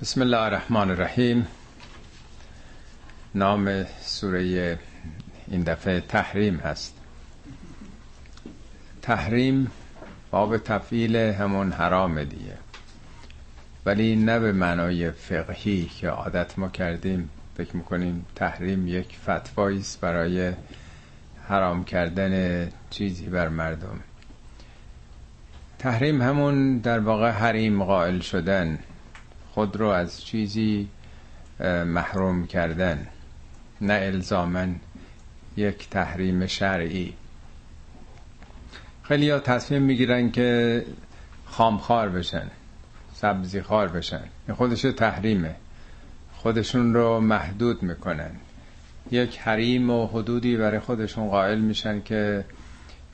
بسم الله الرحمن الرحیم نام سوره این دفعه تحریم هست تحریم باب تفعیل همون حرام دیگه ولی نه به معنای فقهی که عادت ما کردیم فکر می‌کنیم تحریم یک فتوایی است برای حرام کردن چیزی بر مردم تحریم همون در واقع حریم قائل شدن خود رو از چیزی محروم کردن نه الزامن یک تحریم شرعی. خیلی ها تصمیم می‌گیرن که خامخار بشن سبزی خار بشن خودش تحریمه. خودشون رو محدود می‌کنن. یک حریم و حدودی برای خودشون قائل میشن که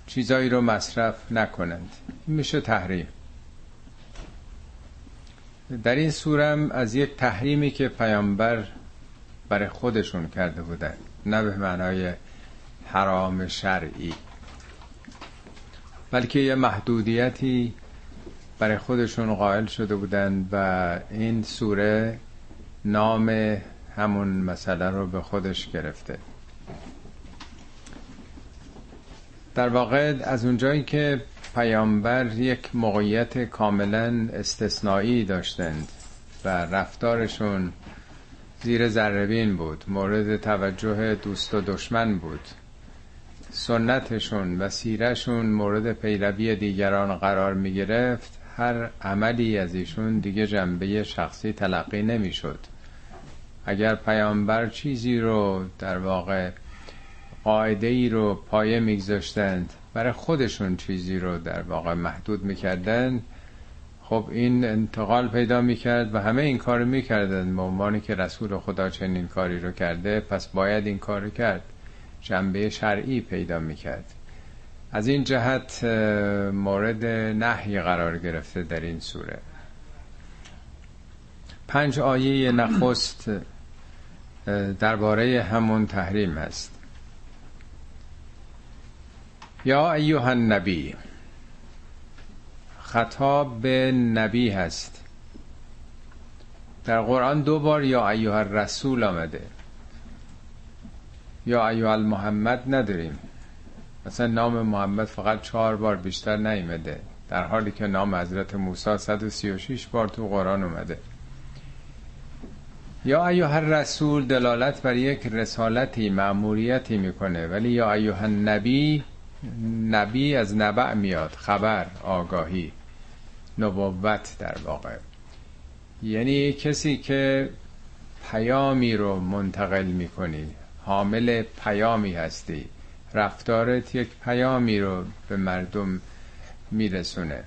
چیزایی رو مصرف نکنند. میشه تحریم. در این سورم از یک تحریمی که پیامبر برای خودشون کرده بودن نه به معنای حرام شرعی. بلکه یه محدودیتی برای خودشون قائل شده بودن و این سوره نام همون مسئله رو به خودش گرفته. در واقع از اونجایی که پیامبر یک موقعیت کاملا استثنایی داشتند و رفتارشون زیر ذربین بود مورد توجه دوست و دشمن بود. سنتشون و سیرشون مورد پیروی دیگران قرار می گرفت هر عملی از ایشون دیگه جنبه شخصی تلقی نمی شد اگر پیامبر چیزی رو در واقع قاعده ای رو پایه میگذاشتند برای خودشون چیزی رو در واقع محدود می‌کردن. خب این انتقال پیدا می‌کرد و همه این کار می‌کردن. به عنوانی که رسول خدا چنین کاری رو کرده پس باید این کار رو کرد. جنبه شرعی پیدا می‌کرد. از این جهت مورد نحی قرار گرفته در این سوره. پنج آیه نخست درباره همون تحریم هست. یا ایوه النبی خطاب به نبی هست. در قرآن دو بار یا ایوه الرسول آمده. یا ایوه المحمد نداریم. مثلا نام محمد فقط چهار بار بیشتر نیمده در حالی که نام حضرت موسی 136 بار تو قرآن اومده. یا ایوه الرسول دلالت بر یک رسالتی معموریتی می‌کنه. ولی یا ایوه النبی نبی از نبع میاد خبر آگاهی نبوت در واقع. یعنی کسی که پیامی رو منتقل می‌کنی حامل پیامی هستی رفتارت یک پیامی رو به مردم میرسونه.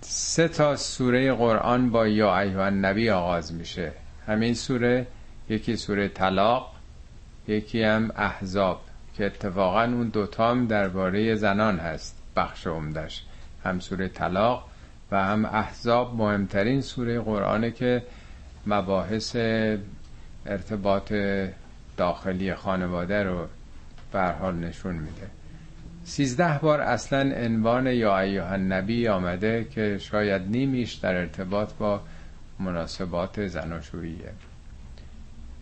سه تا سوره قرآن با یا ایوه نبی آغاز میشه. همین سوره یکی سوره طلاق یکی هم احزاب. که اتفاقا اون دوتام درباره زنان هست بخش عمدش هم سوره طلاق و هم احزاب مهمترین سوره قرآنه که مباحث ارتباط داخلی خانواده رو حال نشون میده. سیزده بار اصلا عنوان یا ایوه نبی آمده که شاید نیمیش در ارتباط با مناسبات زناشوییه.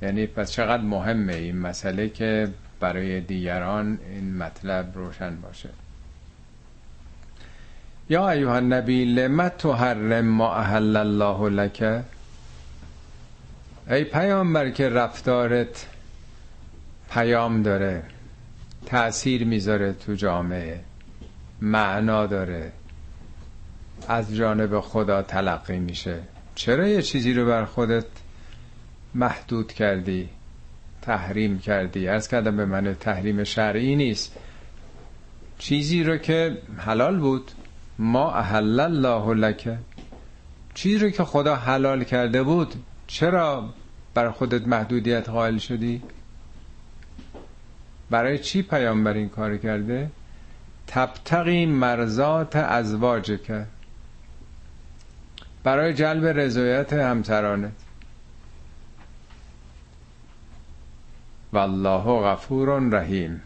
یعنی پس چقدر مهمه این مسئله که برای دیگران این مطلب روشن باشه. یا ایوه النبی لم تحرم ما احل الله لک؟ ای پیامبر که رفتارت پیام داره تأثیر می‌ذاره تو جامعه معنا داره از جانب خدا تلقی میشه. چرا یه چیزی رو بر خودت محدود کردی؟ تحریم کردی؟ ارز کردم به من تحریم شرعی نیست. چیزی رو که حلال بود. ما احل الله لکه چیزی رو که خدا حلال کرده بود چرا بر خودت محدودیت قائل شدی؟ برای چی پیامبر این کار کرده؟ تبتقی مرزات ازواج که برای جلب رضایت همسرانت. والله غفور رحیم.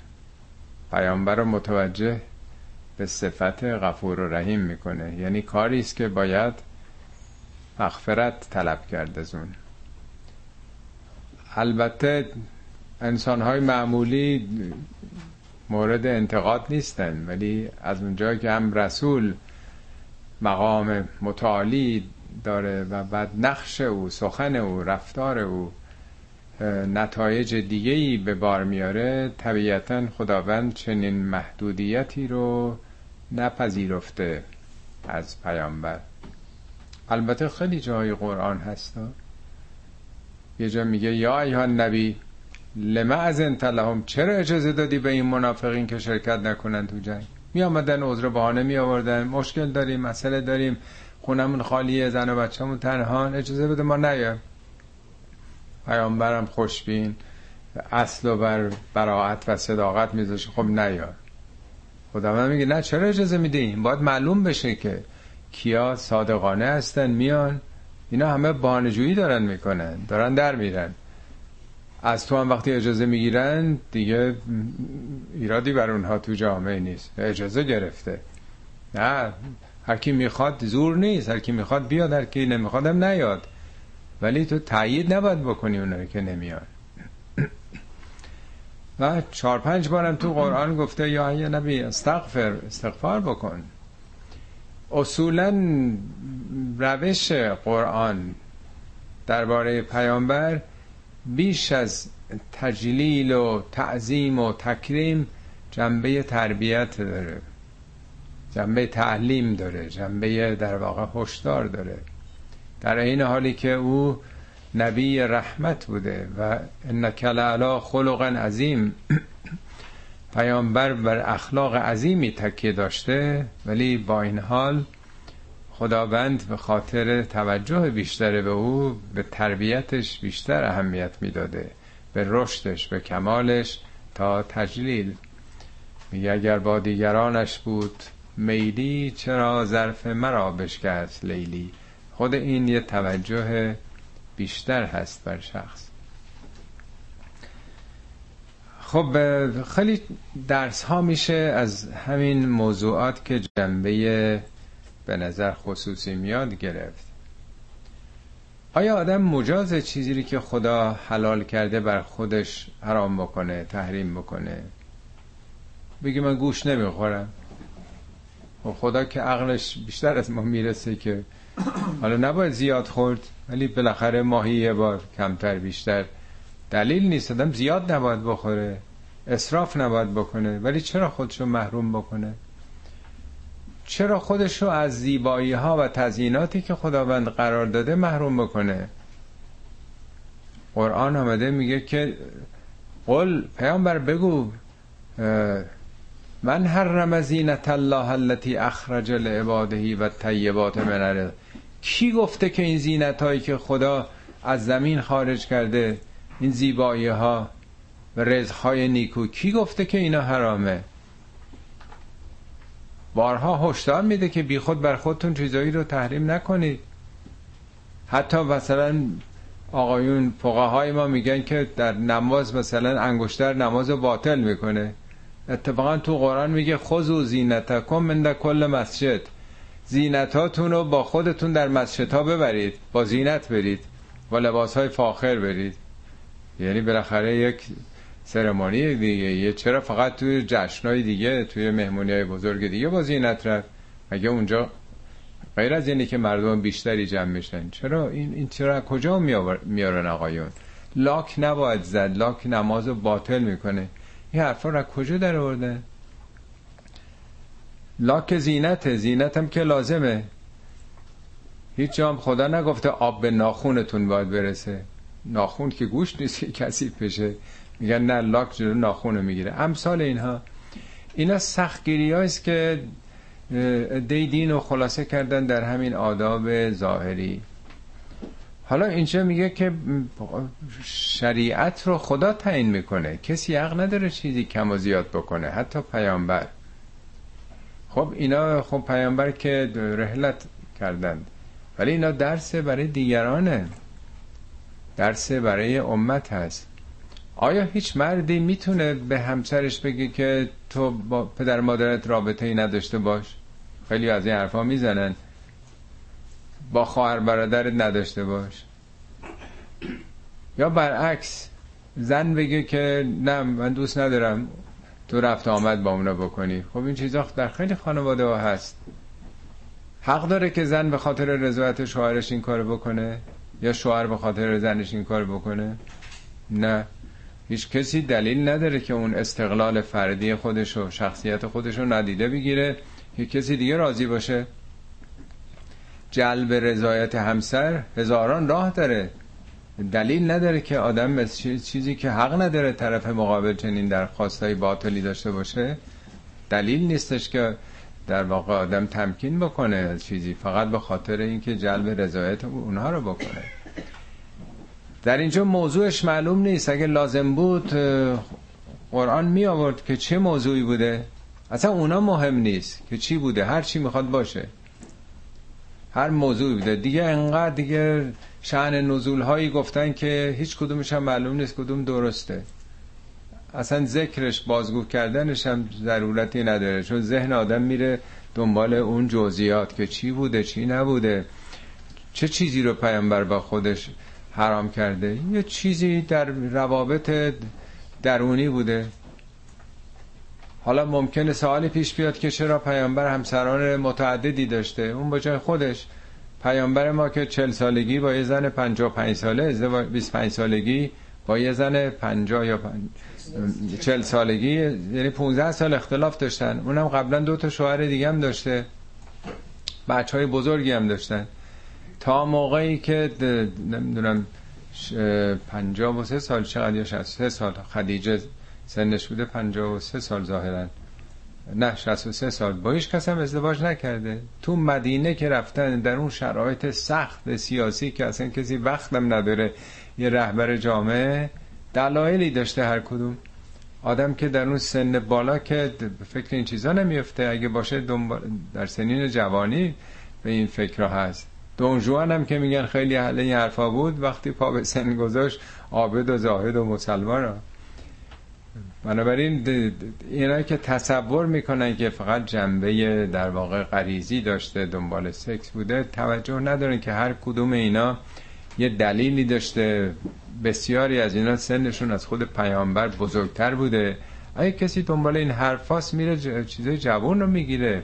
پیامبر متوجه به صفت غفور و رحیم می‌کنه. یعنی کاری است که باید مغفرت طلب کرد از اون. البته انسان های معمولی مورد انتقاد نیستن ولی از اونجا که هم رسول مقام متعالی داره و بعد نقش او سخن او رفتار او نتایج دیگه ای به بار میاره طبیعتا خداوند چنین محدودیتی رو نپذیرفته از پیامبر. البته خیلی جای قرآن هستا یه جا میگه یا ایها نبی لما از لهم؟ چرا اجازه دادی به این منافقین که شرکت نکنن تو جنگ؟ می آمدن عذر بهانه می آوردن مشکل داریم مسئله داریم. خونمون خالیه زن و بچه‌مون تنها. اجازه بده ما نیایم. پیامبرم خوشبین اصل و بر براعت و صداقت میذاشه. خب نیا خدا میگه نه چرا اجازه میدین؟ باید معلوم بشه که کیا صادقانه هستن میان. اینا همه بانجویی دارن می‌کنن دارن در میرن. از تو هم وقتی اجازه می‌گیرن دیگه ایرادی بر اونها تو جامعه نیست. اجازه گرفته. نه هر کی می‌خواد زور نیست هر کی می‌خواد بیاد هر کی نمیخوادم نیاد. ولی تو تایید نباید بکنی اونایی که نمیان. و چهار پنج بارم تو قرآن گفته یا یه نبی استغفر استغفار بکن. اصولا روش قرآن درباره پیامبر بیش از تجلیل و تعظیم و تکریم جنبه تربیت داره. جنبه تعلیم داره جنبه در واقع هشدار داره. در این حالی که او نبی رحمت بوده و انک لعلا خلق عظیم پیامبر بر اخلاق عظیمی تکیه داشته ولی با این حال خداوند به خاطر توجه بیشتر به او به تربیتش بیشتر اهمیت می‌داده به رشدش به کمالش تا تجلیل. میگه اگر با دیگرانش بود میلی چرا ظرف مرا بشکست لیلی؟ خود این یه توجه بیشتر هست بر شخص. خب خیلی درس ها میشه از همین موضوعات که جنبه به نظر خصوصی میاد گرفت. آیا آدم مجاز چیزی که خدا حلال کرده بر خودش حرام بکنه تحریم بکنه؟ بگی من گوش نمی‌خورم. و خب خدا که عقلش بیشتر از ما می‌رسه که حالا نباید زیاد خورد ولی بالاخره ماهی یه بار کمتر بیشتر. دلیل نیست آدم زیاد نباید بخوره اصراف نباید بکنه. ولی چرا خودشو محروم بکنه؟ چرا خودشو از زیبایی ها و تزییناتی که خداوند قرار داده محروم بکنه؟ قرآن آمده میگه که قل پیامبر بگو من حرم زینت الله التي اخرج لعباده و طیبات من کی گفته که این زینت هایی که خدا از زمین خارج کرده این زیبایی ها و رزق های نیکو کی گفته که اینا حرامه؟ بارها هشدار میده که بیخود بر خودتون چیزایی رو تحریم نکنید. حتی مثلا آقایون فقهای ما میگن که در نماز مثلا انگشتر نماز باطل می‌کنه. اتفاقا تو قرآن میگه خذو زینتکم من کل مسجد. زینتاتون رو با خودتون در مسجد ها ببرید با زینت برید با لباس های فاخر برید. یعنی بالاخره یک سرمانی دیگه. یه چرا فقط توی جشنهای دیگه توی مهمونی های بزرگ دیگه با زینت رفت؟ مگه اونجا غیر از اینه که مردم بیشتری جمع میشن؟ چرا؟ این, این چرا کجا میارن آقایون؟ لاک نباید زد. لاک نماز باطل می‌کنه. این حرفا را کجا در آورده لاک زینت زینت هم که لازمه. هیچ جام خدا نگفته آب به ناخونتون باید برسه. ناخون که گوش نیست که کسی بشه. میگن نه لاک جلو ناخون می‌گیره. امثال اینها. اینا سختگیری است که دی دین رو خلاصه کردن در همین آداب ظاهری. حالا اینجا میگه که شریعت رو خدا تعیین می‌کنه. کسی حق نداره چیزی کم و زیاد بکنه. حتی پیامبر. خب اینا خب پیامبر که رحلت کردند. ولی اینا درس برای دیگرانه. درس برای امت هست. آیا هیچ مردی می‌تونه به همسرش بگه که تو با پدر مادرت رابطه ای نداشته باش؟ خیلی از این حرفا می‌زنن. با خواهر برادرت نداشته باش. یا برعکس زن بگه که نه من دوست ندارم. تو رفت آمد با اونا بکنی. خب این چیزا در خیلی خانواده ها هست. حق داره که زن به خاطر رضایت شوهرش این کار بکنه؟ یا شوهر به خاطر زنش این کار بکنه؟ نه. هیچ کسی دلیل نداره که اون استقلال فردی خودش و شخصیت خودش رو ندیده بگیره. که کسی دیگه راضی باشه. جلب رضایت همسر هزاران راه داره. دلیل نداره که آدم چیزی که حق نداره طرف مقابل چنین درخواستای باطلی داشته باشه دلیل نیستش که در واقع آدم تمکین بکنه از چیزی فقط به خاطر اینکه جلب رضایت اونها رو بکنه. در اینجا موضوعش معلوم نیست. اگه لازم بود قرآن می آورد که چه موضوعی بوده؟ اصلا اونا مهم نیست که چی بوده. هر چی می‌خواد باشه. هر موضوعی بوده. دیگه انقدر دیگه شعن نزول هایی گفتن که هیچ کدومش هم معلوم نیست کدوم درسته. اصلا ذکرش بازگو کردنش هم ضرورتی نداره چون ذهن آدم میره دنبال اون جزئیات که چی بوده چی نبوده. چه چیزی رو پیامبر با خودش حرام کرده؟ یه چیزی در روابط درونی بوده. حالا ممکنه سوالی پیش بیاد که چرا پیامبر همسران متعددی داشته؟ اون با جای خودش. پیامبر ما که چل سالگی با یه زن پنج ساله ازدواج 25 سالگی با یه زن 50 یا چل سالگی یعنی 15 سال اختلاف داشتن. اونم قبلا دو تا شوهر دیگه هم داشته. بچه های بزرگی هم داشتن. تا موقعی که نمی‌دونم پنجاه و سه سال چقدر یا سه سال خدیجه سنش بوده پنجاه و سه سال ظاهرا. نه 63 سال. با هیچ کس هم ازدواج نکرده. تو مدینه که رفتن در اون شرایط سخت سیاسی که اصلا کسی وقتم نداره یه رهبر جامعه دلایلی داشته هر کدوم. آدم که در اون سن بالا که فکر این چیزا نمیفته اگه باشه در سنین جوانی به این فکر هست. دونجوان هم که میگن خیلی حاله این حرفا بود وقتی پا به سن گذاشت عابد و زاهد و مسلمان بنابراین اینا که تصور می‌کنن که فقط جنبه در واقع غریزی داشته دنبال سکس بوده توجه ندارن که هر کدوم اینا یه دلیلی داشته. بسیاری از اینا سنشون از خود پیامبر بزرگتر بوده. اگه کسی دنبال این حرفاست میره چیزای جوان رو می‌گیره.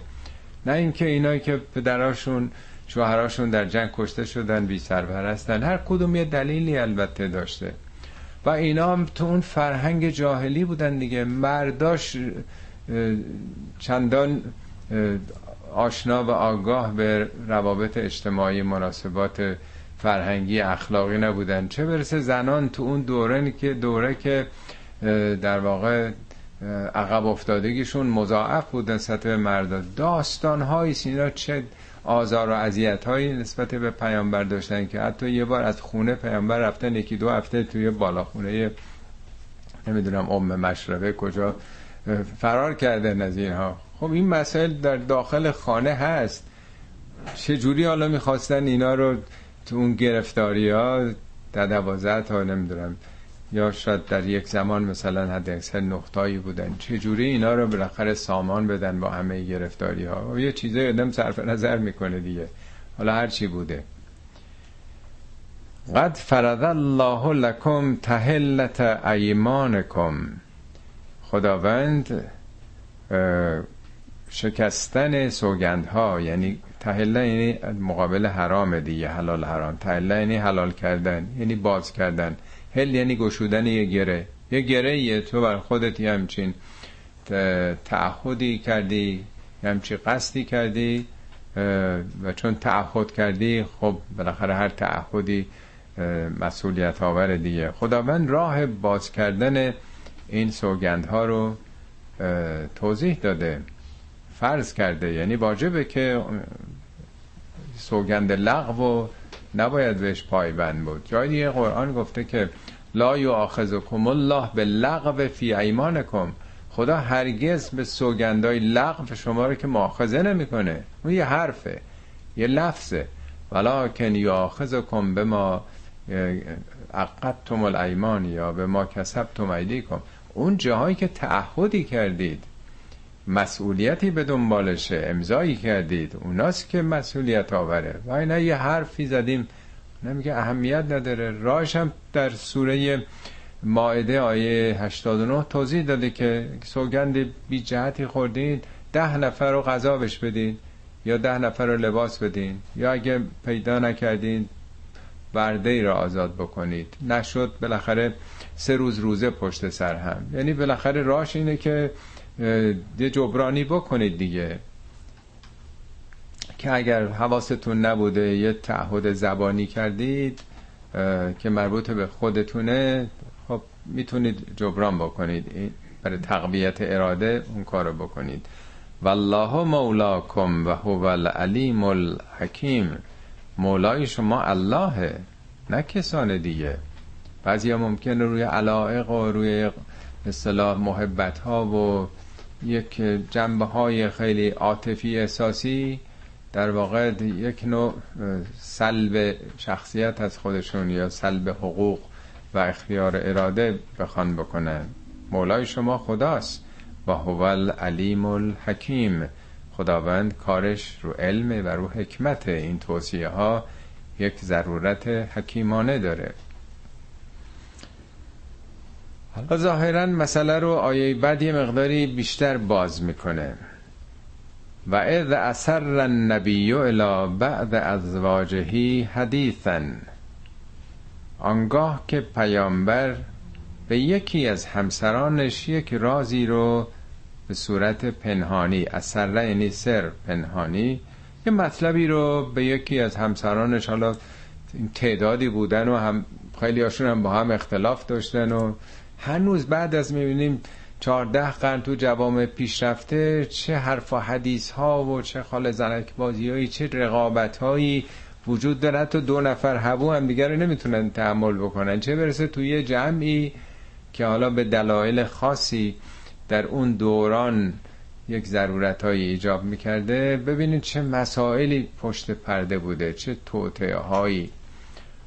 نه اینکه اینایی که پدراشون شوهراشون در جنگ کشته شدن بی سرپرستن هر کدوم یه دلیلی البته داشته. و اینا هم تو اون فرهنگ جاهلی بودن دیگه. مرداش چندان آشنا و آگاه به روابط اجتماعی مناسبات فرهنگی اخلاقی نبودن. چه برسه زنان تو اون دوره که دوره که در واقع عقب افتادگیشون مضاعف بود نسبت به مردا. داستان های سینا چه آزار و اذیت هایی نسبت به پیامبر داشتن که حتی یه بار از خونه پیامبر رفتن یکی دو هفته توی بالاخونه نمی‌دونم ام مشربه کجا فرار کردن از اینها. خب این مسائل در داخل خانه هست. چه جوری حالا می‌خواستن اینا رو تو اون گرفتاری ها در تا نمی‌دونم یا شاید در یک زمان مثلا حد اکثر نقطایی بودن. چجوری اینا رو بالاخره سامان بدن با همه گرفتاری ها و یه چیزای ادم صرف نظر می‌کنه دیگه. حالا هر چی بوده. قد فرض الله لکم تهلت ایمانکم. خداوند شکستن سوگندها یعنی تهله یعنی مقابل حرام دیگه حلال حرام. تهله یعنی حلال کردن یعنی باز کردن. هل یعنی گشودن یه گره؟ یه گره یه تو بر خودت یه همچین تعهدی کردی یه همچین قصدی کردی و چون تعهد کردی خب بالاخره هر تعهدی مسئولیت آور دیگه. خداوند راه باز کردن این سوگندها رو توضیح داده فرض کرده. یعنی واجبه که سوگند لغو و نباید بهش پایبند بود. جای دیگه قرآن گفته که لا یؤاخذکم الله به لغو فی ایمانکم. خدا هرگز به سوگندای لغو شما رو که مؤاخذه نمی‌کنه. اون یه حرفه یه لفظه. ولکن یؤاخذکم به ما عقدتم الایمان یا به ما کسبتم ایدیکم. اون جاهایی که تعهدی کردید مسئولیتی به دنبالشه امضایی کردید اوناست که مسئولیت آوره. و اینا یه حرفی زدیم نمیگه اهمیت نداره. راهش هم در سوره ماعده آیه 89 توضیح داده که سوگند بی جهتی خوردین ده نفر رو غذا بش بدین یا ده نفر رو لباس بدین یا اگه پیدا نکردین برده ای را آزاد بکنید. نشد بالاخره سه روز روزه پشت سر هم. یعنی بالاخره راش اینه که یه جبرانی بکنید دیگه. که اگر حواستون نبوده یه تعهد زبانی کردید که مربوط به خودتونه خب می‌تونید جبران بکنید. برای تقویت اراده اون کارو بکنید. والله مولاکم و هو العلیم الحکیم. مولای شما اللهه نه کسان دیگه. بعضی ممکنه روی علائق و روی اصطلاح محبت ها و یک جنبه های خیلی عاطفی احساسی در واقع یک نوع سلب شخصیت از خودشون یا سلب حقوق و اختیار اراده بخوان بکنن مولای شما خداست و هو العلیم الحکیم. خداوند کارش رو علم و رو حکمت. این توصیه ها یک ضرورت حکیمانه داره. حالا ظاهرا مسئله رو آیه بعد یه مقداری بیشتر باز می‌کنه. و اذ اثر النبی الى بعد ازواجه حدیثا. آنگاه که پیامبر به یکی از همسرانش یک رازی رو به صورت پنهانی اثر یعنی سر پنهانی یه مطلبی رو به یکی از همسرانش حالا تعدادی بودن و هم خیلی هاشون هم با هم اختلاف داشتن و هنوز بعد از می‌بینیم چهارده قرن تو جوام پیشرفته چه حرف و حدیث ها و چه خال زنک بازی هایی چه رقابت هایی وجود داره تو دو نفر هبو هم دیگر رو نمی‌تونن تحمل بکنن. چه برسه توی یه جمعی که حالا به دلایل خاصی در اون دوران یک ضرورت های ایجاب می‌کرده ببینید چه مسائلی پشت پرده بوده چه توطعه هایی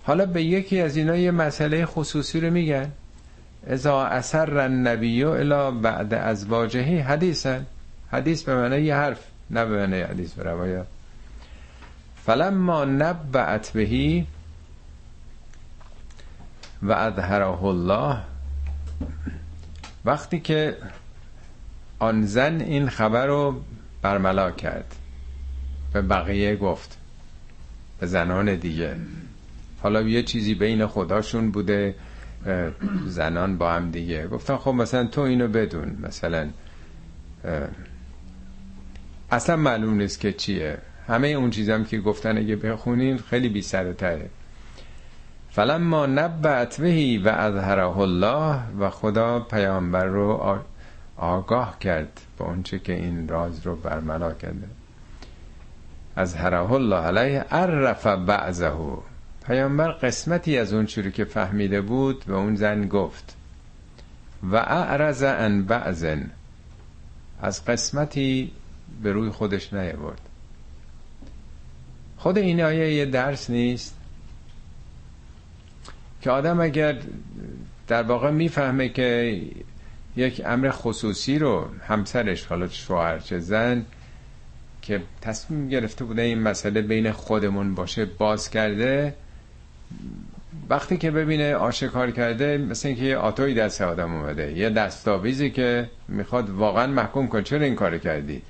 حالا به یکی از اینا یه مسئله خصوصی رو میگن. ازا اثر النبی الا بعد از واجهی حدیثن حدیث به معنی یه حرف نه به معنی حدیث به روایت فلما نبعت بهی و اظهره الله وقتی که آن زن این خبر رو برملا کرد. به بقیه گفت. به زنان دیگه. حالا یه چیزی بین خداشون بوده. زنان با هم دیگه. گفتن خب مثلا تو اینو بدون مثلا اصلا معلوم نیست که چیه. همه اون چیزم که گفتن اگه بخونین خیلی بی سر تره فلما نبعت بهی و اظهره الله و خدا پیامبر رو آگاه کرد به اونچه که این راز رو برملا کرده. از الله علیه عرف بعضه. پیامبر قسمتی از اون چیزی که فهمیده بود به اون زن گفت. و اعرض ان بعضن. از قسمتی به روی خودش نیورد خود این آیه یه درس نیست که آدم اگر در واقع می‌فهمه که یک امر خصوصی رو همسرش حالا شوهر چه زن که تصمیم گرفته بوده این مسئله بین خودمون باشه باز کرده وقتی که ببینه آشکار کرده مثل اینکه یه آتوی دست آدم اومده یه دستاویزی که می‌خواد واقعا محکوم کن چرا این کار کردی؟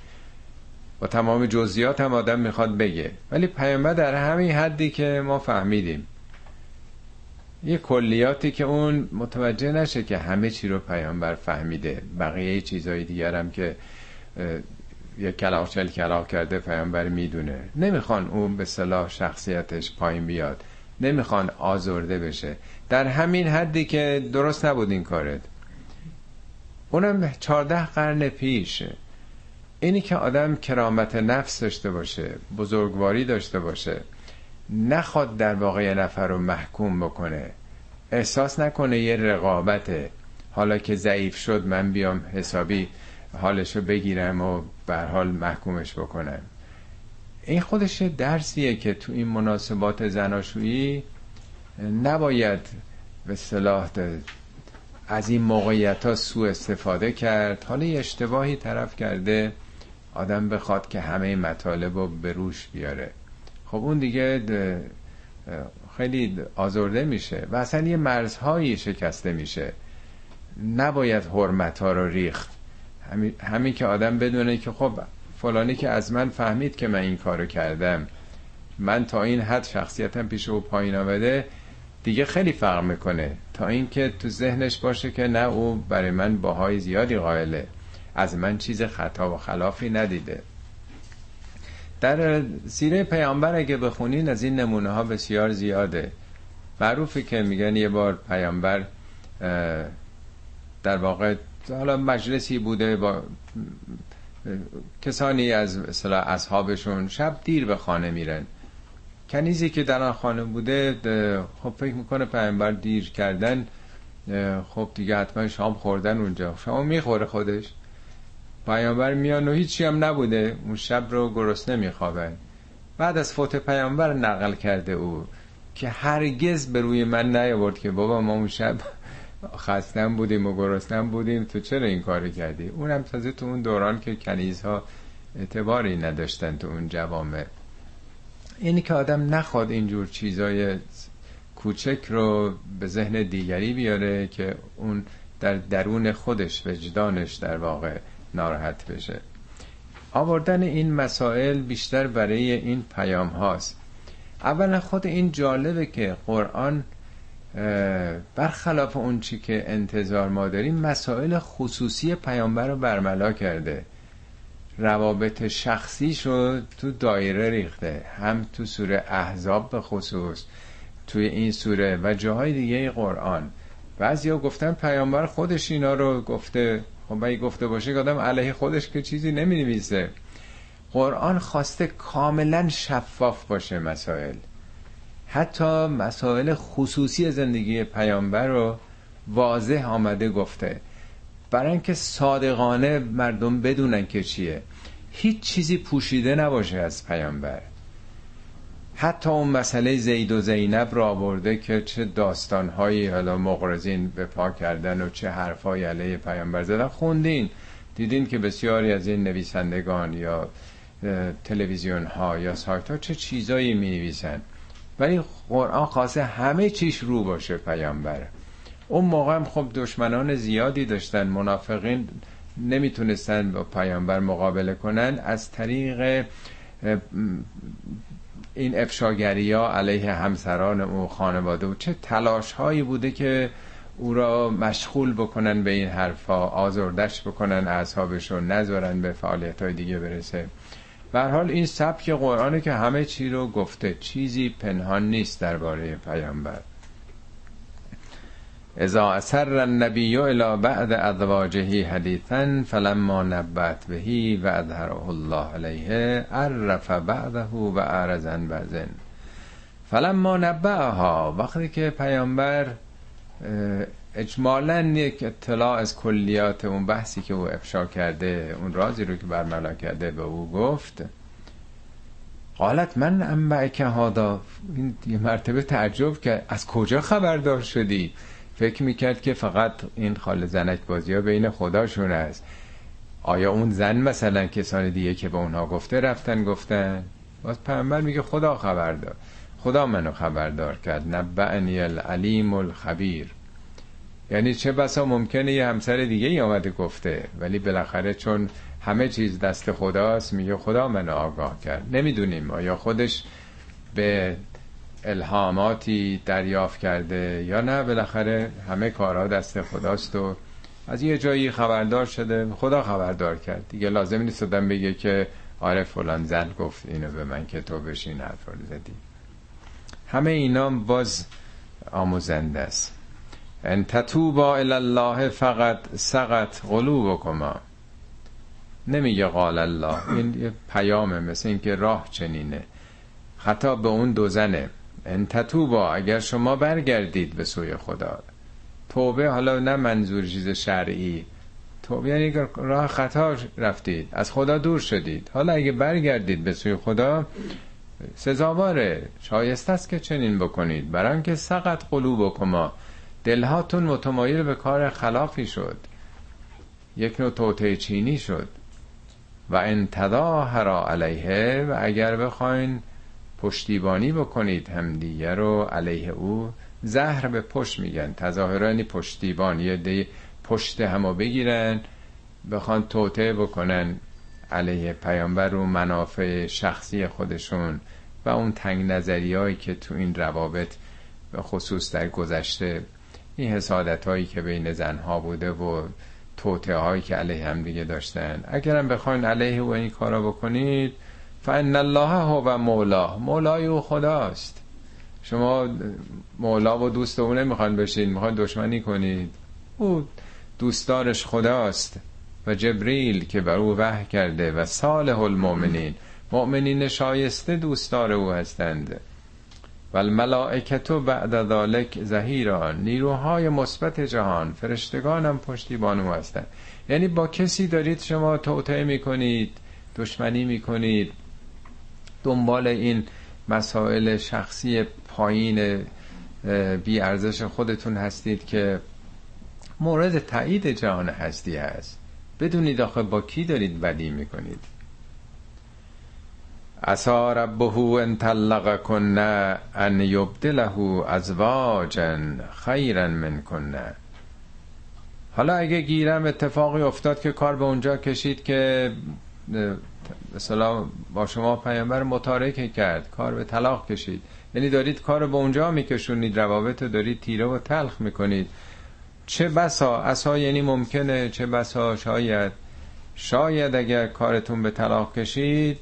با تمام جزئیات هم آدم می‌خواد بگه. ولی پیامبر در همین حدی که ما فهمیدیم. یه کلیاتی که اون متوجه نشه که همه چی رو پیامبر فهمیده. بقیه چیزهای دیگر هم که یه کلاق چل کلاق کرده پیامبر می‌دونه. نمی‌خوان اون به صلاح شخصیتش پایین بیاد. نمی‌خوان آزرده بشه. در همین حدی که درست نبود این کارت. اونم چارده قرن پیش. اینی که آدم کرامت نفس داشته باشه بزرگواری داشته باشه نخواد در واقع یه نفر رو محکوم بکنه. احساس نکنه یه رقابته. حالا که ضعیف شد من بیام حسابی حالشو بگیرم و به حال محکومش بکنم. این خودش درسیه که تو این مناسبات زناشویی نباید به صلاح از این موقعیت ها سوء استفاده کرد. حالا یه اشتباهی طرف کرده آدم بخواد که همه مطالب رو به روش بیاره. خب اون دیگه خیلی آزرده میشه و اصلا یه مرزهایی شکسته میشه. نباید حرمت ها رو ریخت. همین, همین که آدم بدونه که خب فلانی که از من فهمید که من این کارو کردم. من تا این حد شخصیتم پیش او پایین آمده دیگه خیلی فرق می‌کنه. تا اینکه تو ذهنش باشه که نه او برای من باهای زیادی قائله. از من چیز خطا و خلافی ندیده. در سیره پیامبر اگه بخونین از این نمونه ها بسیار زیاده. معروفه که میگن یه بار پیامبر در واقع حالا مجلسی بوده با کسانی از مثلا اصحابشون شب دیر به خانه میرن. کنیزی که در آن خانه بوده خب فکر می‌کنه پیامبر دیر کردن خب دیگه حتما شام خوردن اونجا. شما می‌خوره خودش. پیامبر میان و هیچی هم نبوده. اون شب رو گرسنه میخوابن بعد از فوت پیامبر نقل کرده او که هرگز به روی من نیاورد که بابا ما اون شب خستم بودیم و گرسنم بودیم. تو چرا این کار کردی؟ اونم تازه تو اون دوران که کنیزها اعتباری نداشتن تو اون جوامع. اینی که آدم نخواد اینجور چیزای کوچک رو به ذهن دیگری بیاره که اون در درون خودش وجدانش در واقع ناراحت بشه. آوردن این مسائل بیشتر برای این پیام هاست. اولا خود این جالبه که قرآن برخلاف اون چی که انتظار ما داریم مسائل خصوصی پیامبر رو برملا کرده. روابط شخصیش رو تو دایره ریخته هم تو سوره احزاب به خصوص توی این سوره و جاهای دیگه قرآن. بعضیا گفتن پیامبر خودش اینا رو گفته. خب اگه گفته باشه که آدم علیه خودش که چیزی نمی نویسه قرآن خواسته کاملا شفاف باشه مسائل. حتی مسائل خصوصی زندگی پیامبر رو واضح آمده گفته. برای اینکه صادقانه مردم بدونن که چیه. هیچ چیزی پوشیده نباشه از پیامبر. حتی اون مسئله زید و زینب را آورده که چه داستانهایی حالا مغرزین به پا کردن و چه حرفای علیه پیامبر زدن. خوندین. دیدین که بسیاری از این نویسندگان یا تلویزیون ها یا سایت ها چه چیزایی می نویسن ولی قرآن خواسته همه چیش رو باشه پیامبر اون موقع هم خب دشمنان زیادی داشتن منافقین نمی‌تونستن با پیامبر مقابله کنن. از طریق این افشاگری ها علیه همسران او خانواده و چه تلاش هایی بوده که او را مشغول بکنن به این حرفا آزردش بکنن اعصابشون نذارن به فعالیت های دیگه برسه. به حال این سبک قرآنه که همه چی رو گفته. چیزی پنهان نیست درباره پیامبر. اذا اثر النبی الى بعد ازواجه حدیثا فلما نبت بهی و اظهره الله علیه عرف بعده و اعرضن بعضن فلما نبعها وقتی که پیامبر اجمالا یک اطلاع از کلیات اون بحثی که او افشا کرده اون رازی رو که برملا کرده به او گفت قالت من انبع که هادا این یه مرتبه تعجب که از کجا خبردار شدی؟ فکر می‌کرد که فقط این خال زنک بازی ها بین خداشون است. آیا اون زن مثلا کسان دیگه که به اونها گفته رفتن گفتن؟ باز پیامبر میگه خدا خبردار. خدا منو خبردار کرد. نبعنی العلیم الخبیر. یعنی چه بسا ممکنه یه همسر دیگه ای آمده گفته ولی بالاخره چون همه چیز دست خداست میگه خدا منو آگاه کرد. نمی‌دونیم آیا خودش به الهاماتی دریافت کرده یا نه. بالاخره همه کارها دست خداست و از یه جایی خبردار شده. خدا خبردار کرد. دیگه لازم نیست آدم بگه که آره فلان زن گفت اینو به من که تو بشین حرف رو زدی. همه اینا باز آموزنده است. ان تتوبا الله فقط سقط قلوبکما. نمیگه قال الله. این یه پیامه مثل اینکه راه چنینه. خطا به اون دو زنه. ان تتوبا اگر شما برگردید به سوی خدا. توبه حالا نه منظور چیز شرعی. توبه یعنی راه خطا رفتید. از خدا دور شدید. حالا اگه برگردید به سوی خدا سزاواره. شایسته است که چنین بکنید. برای که سقط قلوب کما دلهاتون متمایل به کار خلافی شد. یک نوع توته چینی شد. و انتظاهر علیه و اگر بخواین پشتیبانی بکنید همدیگه رو علیه او زهر به پشت میگن. تظاهرانی پشتیبان یه دی پشت همو بگیرن بخوان توته بکنن علیه پیامبر و منافع شخصی خودشون و اون تنگ نظری هایی که تو این روابط به خصوص در گذشته این حسادت هایی که بین زنها بوده و توته هایی که علیه هم دیگه داشتن. اگرم بخواین علیه او این کارا بکنید فان الله هو مولا مولای او خداست. شما مولا و دوست او نمی‌خوان بشین می‌خوان دشمنی کنید. او دوستدارش خداست و جبریل که بر او وحی کرده و صالح المؤمنین. مؤمنین شایسته دوستدار او هستند. و الملائکتو بعد ذالک زهیران. نیروهای مثبت جهان فرشتگان هم پشتیبان او هستند. یعنی با کسی دارید شما توطعه می‌کنید دشمنی می‌کنید. دنبال این مسائل شخصی پایین بی ارزش خودتون هستید که مورد تایید جهان هستی هست. بدونید آخه با کی دارید بدی می‌کنید. عسا ربه ان طلق کنه ان یبدله ازواجا خیرا من کنه حالا اگه گیرم اتفاقی افتاد که کار به اونجا کشید که مثلا با شما پیامبر متارکه کرد کار به طلاق کشید. یعنی دارید کار به اونجا میکشونید روابط دارید تیره و تلخ می‌کنید. چه بسا؟ اصا یعنی ممکنه چه بسا؟ شاید. شاید اگر کارتون به طلاق کشید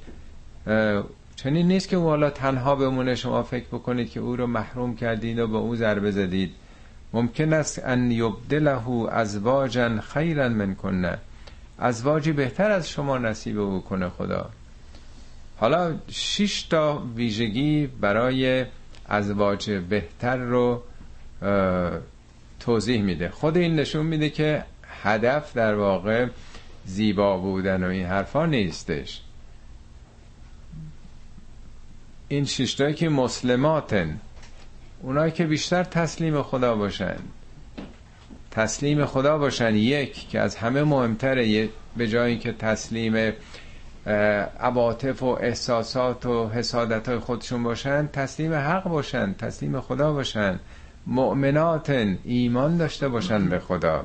چنین نیست که او حالا تنها بمونه شما فکر بکنید که او رو محروم کردید و به او ضربه زدید. ممکن است ان یبدله ازواجا خیرا من کنه ازواجی بهتر از شما نصیب او کنه خدا. حالا شش تا ویژگی برای ازواج بهتر رو توضیح میده. خود این نشون میده که هدف در واقع زیبا بودن و این حرفا نیستش. این ششتایی که مسلماتن. اونایی که بیشتر تسلیم خدا باشن. تسلیم خدا باشن یک که از همه مهمتره به جایی که تسلیم عواطف و احساسات و حسادت های خودشون باشن تسلیم حق باشن تسلیم خدا باشن. مؤمناتن ایمان داشته باشن به خدا.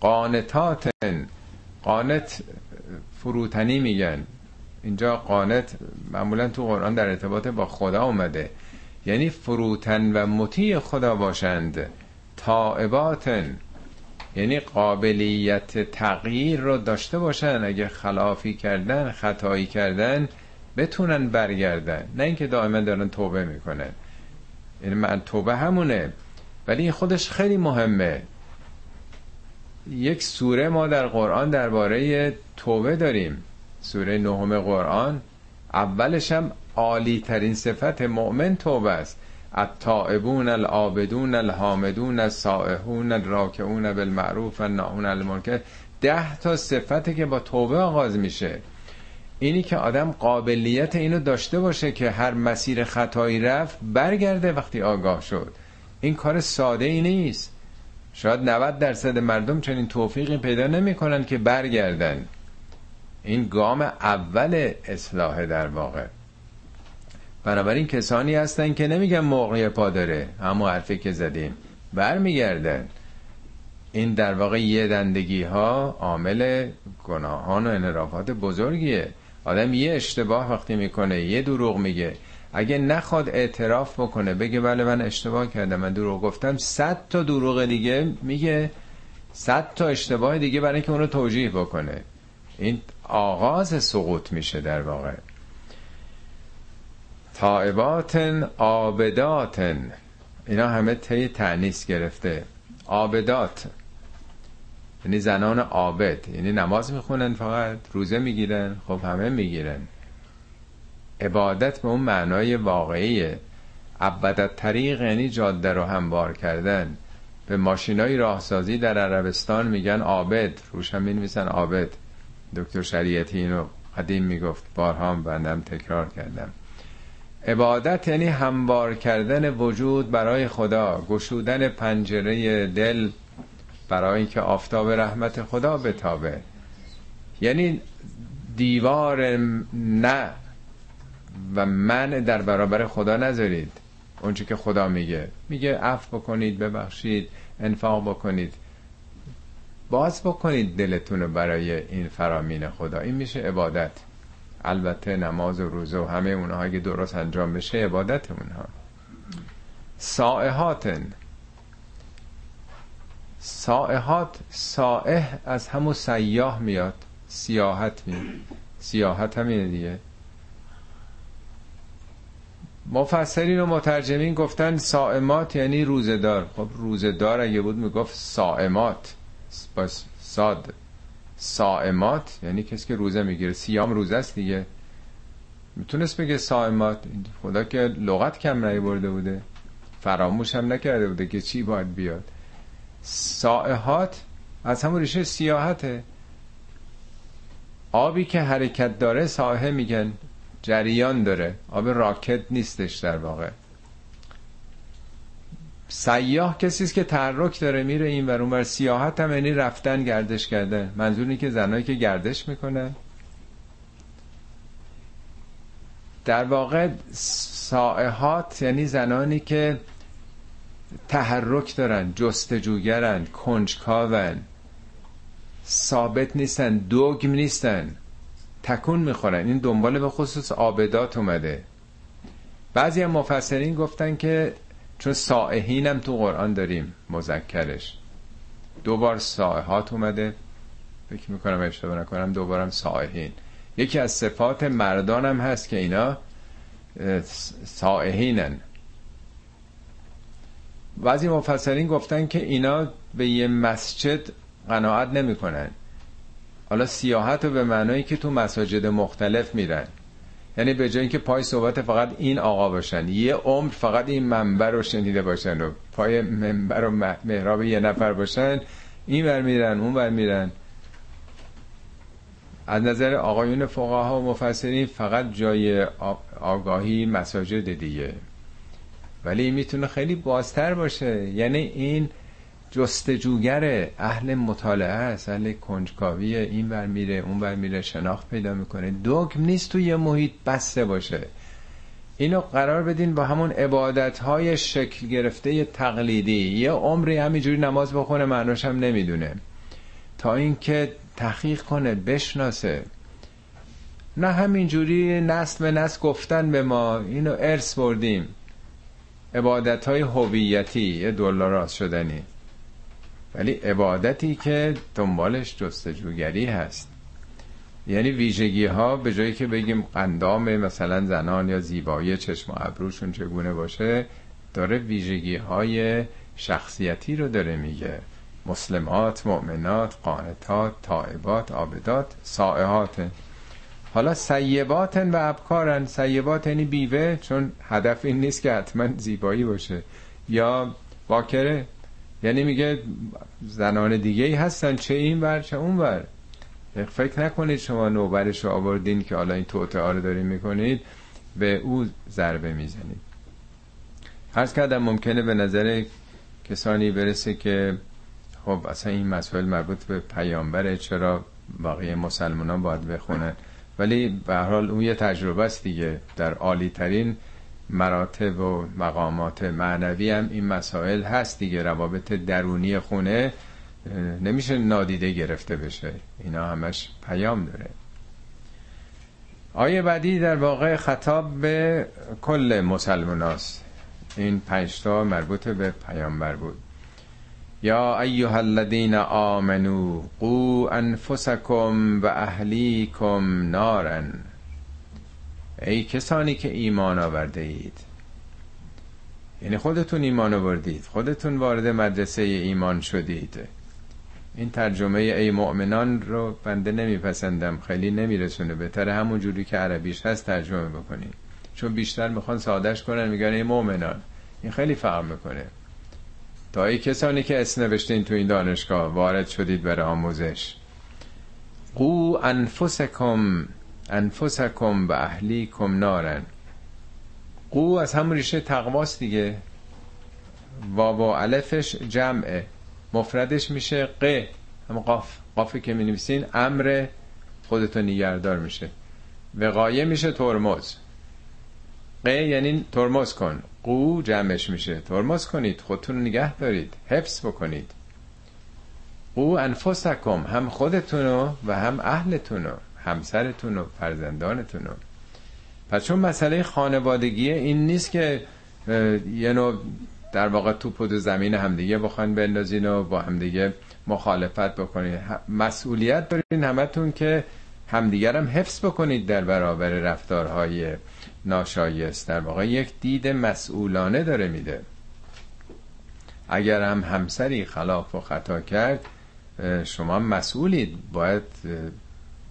قانتاتن. قانت فروتنی میگن. اینجا قانت معمولا تو قرآن در ارتباط با خدا اومده. یعنی فروتن و مطیع خدا باشند. تائباتن یعنی قابلیت تغییر رو داشته باشن. اگه خلافی کردن خطایی کردن بتونن برگردن. نه اینکه دائما دارن توبه می‌کنن. یعنی من توبه همونه. ولی خودش خیلی مهمه. یک سوره ما در قرآن درباره توبه داریم. سوره نهم قرآن اولش هم عالی ترین صفت مؤمن توبه است. التائبون العابدون الحامدون السائحون الراکعون بالمعروف الناهون المنکر. ده تا صفته که با توبه آغاز میشه. اینی که آدم قابلیت اینو داشته باشه که هر مسیر خطایی رفت برگرده وقتی آگاه شد. این کار ساده ای نیست. شاید 90 درصد مردم چنین توفیقی پیدا نمی‌کنن که برگردن. این گام اول اصلاح در واقع. بنابراین کسانی هستن که نمیگن موقع پا داره همون حرفی که زدیم. برمیگردن این در واقع یه دندگی ها عامل گناهان و انرافات بزرگیه. آدم یه اشتباه وقتی می‌کنه یه دروغ میگه. اگه نخواد اعتراف بکنه بگه بله من اشتباه کردم من دروغ گفتم صد تا دروغ دیگه میگه. صد تا اشتباه دیگه برای اینکه اونو توجیه بکنه. این آغاز سقوط میشه در واقع. تائباتن آبداتن اینا همه تی تعنیس گرفته. آبدات یعنی زنان عابد. یعنی نماز می‌خونن فقط روزه می‌گیرن خب همه می‌گیرن. عبادت به اون معنای واقعیه. عبدت طریق یعنی جاده رو هموار کردن. به ماشینای راهسازی در عربستان میگن عابد. روش هم می‌نویسن عابد. دکتر شریعتی اینو قدیم می‌گفت بارها بندم تکرار کردم. عبادت یعنی هموار کردن وجود برای خدا گشودن پنجره دل برای اینکه آفتاب رحمت خدا بتابه. یعنی دیوار نه و من در برابر خدا نذارید. اونچه که خدا میگه. میگه عفو بکنید ببخشید انفاق بکنید. باز بکنید دلتون برای این فرامین خدا. این میشه عبادت. البته نماز و روزه و همه اونها اگه درست انجام بشه عبادت اونها سائحاتن. سائحات سائح از همون سیاه میاد. سیاحت میاد سیاحت همینه دیگه. مفسرین و مترجمین گفتن سائمات یعنی روزدار خب روزدار اگه بود می‌گفت سائمات. با ساد. سائمات یعنی کسی که روزه می‌گیره. سیام روزه است دیگه. می‌تونست بگه سائمات. خدا که لغت کم برده بوده. فراموش هم نکرده بوده که چی باید بیاد. سائحات از همون ریشه سیاحته. آبی که حرکت داره ساحه میگن جریان داره. آب راکت نیستش در واقع. سیاه کسی است که تحرک داره میره این ور اونور سیاحت هم یعنی رفتن گردش کردن منظور اینه که زنایی که گردش می‌کنن. در واقع سائحات یعنی زنانی که تحرک دارن جستجوگرن کنجکاون ثابت نیستن دوگم نیستن تکون می‌خورن. این دنبال به خصوص آبدات اومده. بعضی هم مفسرین گفتن که چون سائحین هم تو قرآن داریم مذکرش. دوبار سائحات اومده. فکر می‌کنم اشتباه نکنم دوبارم سائحین. یکی از صفات مردان هم هست که اینا سائحینن. بعضی مفسرین گفتن که اینا به یه مسجد قناعت نمی‌کنن. حالا سیاحت رو به معنایی که تو مساجد مختلف میرن. یعنی به جای اینکه پای صحبت فقط این آقا باشن یه عمر فقط این منبر رو شنیده باشن و پای منبر و محراب یه نفر باشن این بر میرن اون بر میرن. از نظر آقایون فقها و مفسرین فقط جای آگاهی مساجد دیگه. ولی می‌تونه خیلی بازتر باشه. یعنی این جستجوگر اهل مطالعه است اهل کنجکاوی این بر میره اون بر میره شناخت پیدا می‌کنه. دوگم نیست تو یه محیط بسته باشه. اینو قرار بدین با همون عبادت های شکل گرفته تقلیدی. یه عمری همینجوری نماز بخونه معناش هم نمی‌دونه. تا اینکه تحقیق کنه بشناسه. نه همینجوری نسل به نسل گفتن به ما. اینو ارث بردیم. عبادت های هویتی یه دلاراست شدنی. ولی عبادتی که دنبالش جستجوگری هست. یعنی ویژگی ها به جایی که بگیم قندام مثلا زنان یا زیبایی چشم و ابروشون چگونه باشه داره ویژگی های شخصیتی رو داره میگه. مسلمات، مؤمنات، قانتات، طائبات، آبدات، سائحات. حالا سیباتن و ابکارن. سیبات یعنی بیوه چون هدف این نیست که حتما زیبایی باشه. یا باکره یعنی میگه زنان دیگه ای هستن چه این ور چه اون ور. فکر نکنید شما نوبرش رو آوردین که حالا این توتعه رو دارین می‌کنید به او ضربه می‌زنید. هرز کردم ممکنه به نظر کسانی برسه که خب اصلا این مسئله مربوط به پیامبره چرا باقی مسلمان باید بخونن؟ ولی به حال اون یه تجربه است دیگه. در عالی ترین مراتب و مقامات معنوی هم این مسائل هست دیگه. روابط درونی خونه نمیشه نادیده گرفته بشه. اینا همش پیام داره. آیه بعدی در واقع خطاب به کل مسلمان این پنجتا مربوط به پیامبر بود. یا ایها الذین آمنو قو انفسکم و اهلیکم نارن. ای کسانی که ایمان آورده اید. یعنی خودتون ایمان آوردید. خودتون وارد مدرسه ایمان شدید. این ترجمه ای مؤمنان رو بنده نمیپسندم. خیلی نمیرسونه. بهتر همون جوری که عربیش هست ترجمه بکنید چون بیشتر می‌خوان سادش کنن میگن ای مؤمنان. این خیلی فرق می‌کنه. تا ای کسانی که اسم نوشتین تو این دانشگاه وارد شدید برای آموزش. قو انفسکم. انفسکم و اهلیکم نارن. قو از همون ریشه تقواست دیگه. واو و الفش جمعه. مفردش میشه ق هم قاف قافی که می نویسین امر خودتو نگردار میشه. وقایه میشه ترمز. ق یعنی ترمز کن. قو جمعش میشه. ترمز کنید. خودتون نگه دارید. حفظ بکنید. قو انفسکم. هم خودتونو و هم اهلتونو. همسرتون و فرزندانتون پس چون مسئله خانوادگیه این نیست که یه نوع در واقع توپ و زمین همدیگه بخواین بندازین و با همدیگه مخالفت بکنید مسئولیت دارین همتون که همدیگر هم حفظ بکنید در برابر رفتارهای ناشایست. در واقع یک دید مسئولانه داره میده. اگر هم همسری خلاف و خطا کرد شما مسئولید. باید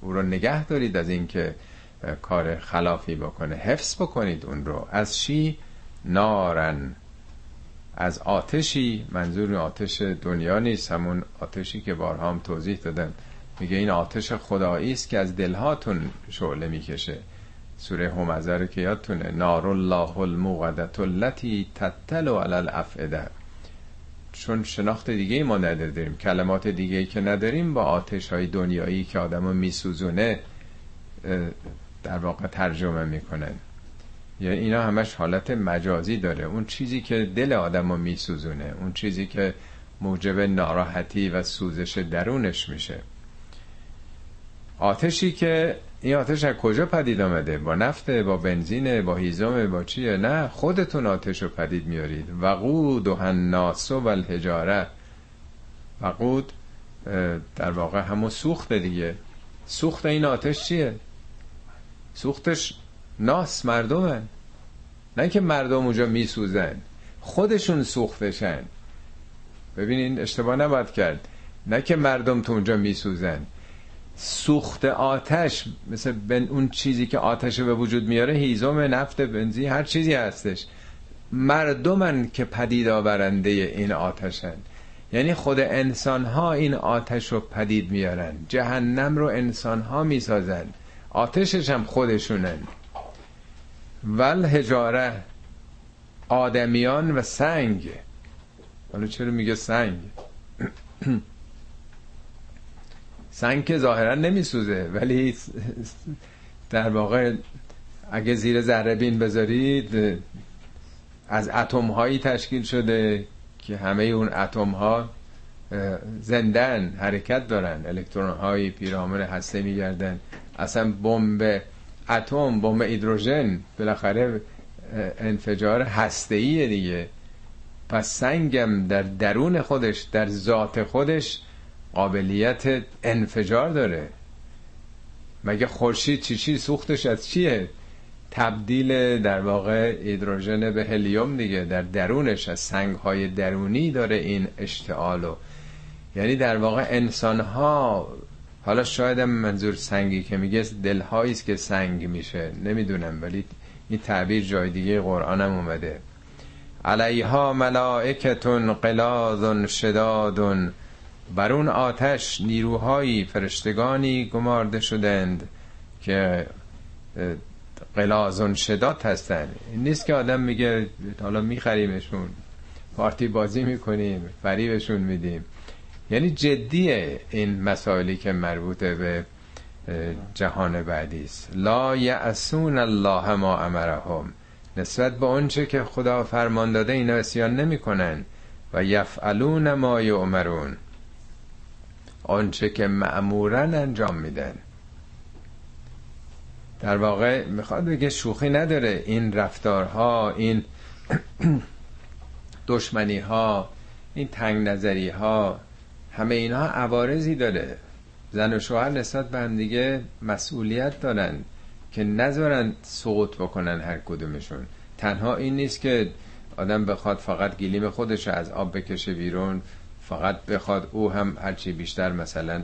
او رو نگه دارید از اینکه کار خلافی بکنه. حفظ بکنید اون رو. از چی؟ نارن. از آتشی. منظور آتش دنیا نیست. همون آتشی که بارها هم توضیح دادم. میگه این آتش خدایی است که از دلهاتون شعله می‌کشه. سوره همزه که یادتونه. نار الله الموقدت التي تتل علی الافئده چون شناخت دیگه ما نداریم کلمات دیگه که نداریم با آتش های دنیایی که آدمو میسوزونه در واقع ترجمه می‌کنن. یعنی اینا همش حالت مجازی داره. اون چیزی که دل آدم رو میسوزونه اون چیزی که موجب ناراحتی و سوزش درونش میشه. آتشی که این آتش از کجا پدید آمده؟ با نفته با بنزینه با هیزمه با چیه نه خودتون آتش رو پدید میارید. وقود و هنناس و الحجاره. وقود در واقع همون سوخت دیگه. سوخت این آتش چیه؟ سوختش ناس مردمن نه که مردم اونجا میسوزن. خودشون سوختشن. ببینین اشتباه نباید کرد. نه که مردم تو اونجا میسوزن. سوخت آتش مثل اون چیزی که آتش به وجود میاره هیزم نفت بنزین هر چیزی هستش. مردمن که پدید آورنده این آتشن. یعنی خود انسان ها این آتش رو پدید میارن. جهنم رو انسان ها می‌سازن. آتشش هم خودشونن. ول هجاره آدمیان و سنگ. حالا چرا میگه سنگ؟ سنگ که ظاهرا نمیسوزه ولی در واقع اگه زیر ذره بین بذارید از اتم هایی تشکیل شده که همه اون اتم ها زندن حرکت دارن. الکترون های پیرامون هسته میگردن. اصلا بمب اتم بمب هیدروژن بالاخره انفجار هسته دیگه. پس سنگم در درون خودش در ذات خودش قابلیت انفجار داره. مگه خورشید چی چی سوختش از چیه؟ تبدیل در واقع هیدروژن به هلیوم دیگه در درونش از سنگ های درونی داره این اشتعالو یعنی در واقع انسان ها حالا شاید منظور سنگی که میگه دلهایی است که سنگ میشه. نمی‌دونم ولی این تعبیر جای دیگه قرآن هم اومده. علیها ملائکتون قلازون شدادون بر اون آتش نیروهایی فرشتگانی گمارده شدند که قلازون شداد هستن این نیست که آدم میگه حالا میخریمشون پارتی بازی می‌کنیم فریبشون میدیم. یعنی جدیه این مسائلی که مربوط به جهان بعدی است. لا یعصون الله ما امرهم. نسبت به اونچه که خدا فرمان داده اینا اسیان نمی‌کنن. و یفعلون ما یؤمرون. آنچه که معمورن انجام میدن در واقع می‌خواد بگه شوخی نداره این رفتارها این دشمنی ها این تنگ نظری ها همه اینها عوارضی داره. زن و شوهر نسبت به هم دیگه مسئولیت دارن که نذارن سقوط بکنن هر کدومشون. تنها این نیست که آدم بخواد فقط گلیم خودش از آب بکشه بیرون فقط بخواد او هم هرچی بیشتر مثلا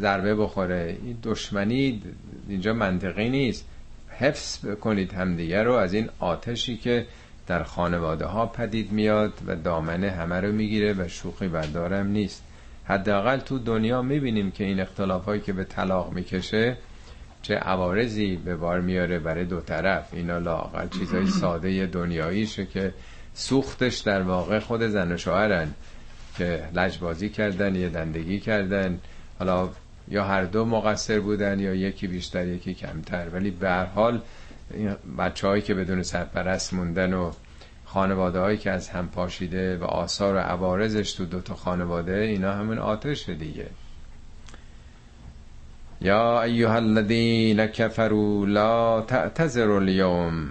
ضربه بخوره. این دشمنی اینجا منطقی نیست. حفظ کنید همدیگه رو از این آتشی که در خانواده ها پدید میاد و دامنه همه رو می‌گیره و شوخی بردارم نیست. حداقل تو دنیا می‌بینیم که این اختلاف هایی که به طلاق می‌کشه چه عوارضی به بار میاره برای دو طرف. اینا لاقل چیزای ساده دنیاییشه که سوختش در واقع خود زن و شوهرن. که لجبازی کردن یه دندگی کردن. حالا یا هر دو مقصر بودن یا یکی بیشتر یکی کمتر. ولی به هر حال بچه هایی که بدون سرپرست موندن و خانواده هایی که از هم پاشیده و آثار و عوارضش تو دوتا خانواده اینا همون آتش دیگه. یا ایها الذین کفروا لا تعتذروا اليوم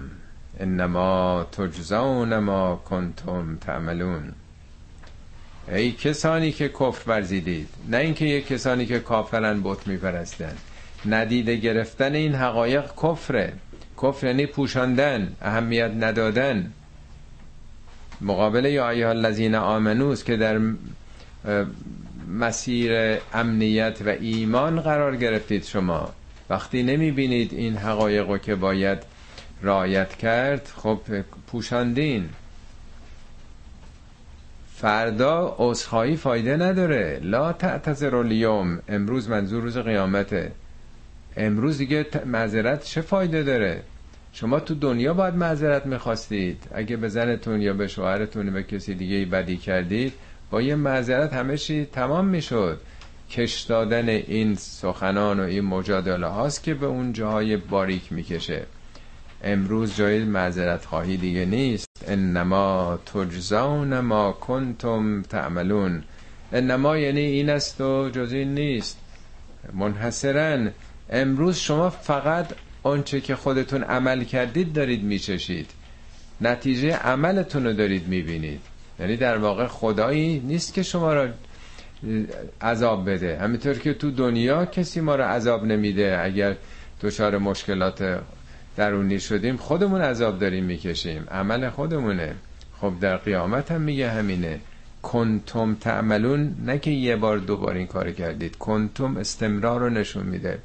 انما تجزون ما کنتم تعملون. ای کسانی که کفر ورزیدید نه اینکه یک کسانی که کافرن بت میپرستن ندیده گرفتن این حقایق کفره. کفر یعنی پوشاندن اهمیت ندادن. مقابل یا ایها الذین آمنوس که در مسیر امنیت و ایمان قرار گرفتید شما. وقتی نمی بینید این حقایق که باید رایت کرد خب پوشاندین. فردا عذرخواهی فایده نداره. لا تعتذر اليوم. امروز منظور روز قیامته. امروز دیگه معذرت چه فایده داره؟ شما تو دنیا باید معذرت می‌خواستید. اگه به زنتون یا به شوهرتون به کسی دیگه بدی کردید با یه معذرت همه چی تمام می‌شد. کش دادن این سخنان و این مجادله هاست که به اون جاهای باریک می‌کشه. امروز جای معذرت خواهی دیگه نیست. انما تجزون ما کنتم تعملون. انما یعنی این است و جز این نیست. منحصرا امروز شما فقط آنچه که خودتون عمل کردید دارید میچشید. نتیجه عملتون رو دارید می‌بینید. یعنی در واقع خدایی نیست که شما را عذاب بده. همینطور که تو دنیا کسی ما را عذاب نمیده اگر دچار مشکلات درونی شدیم خودمون عذاب داریم می‌کشیم. عمل خودمونه. خب در قیامت هم میگه همینه. کنتم تعملون نه که یه بار دوبار این کار کردید. کنتم استمرار رو نشون میده.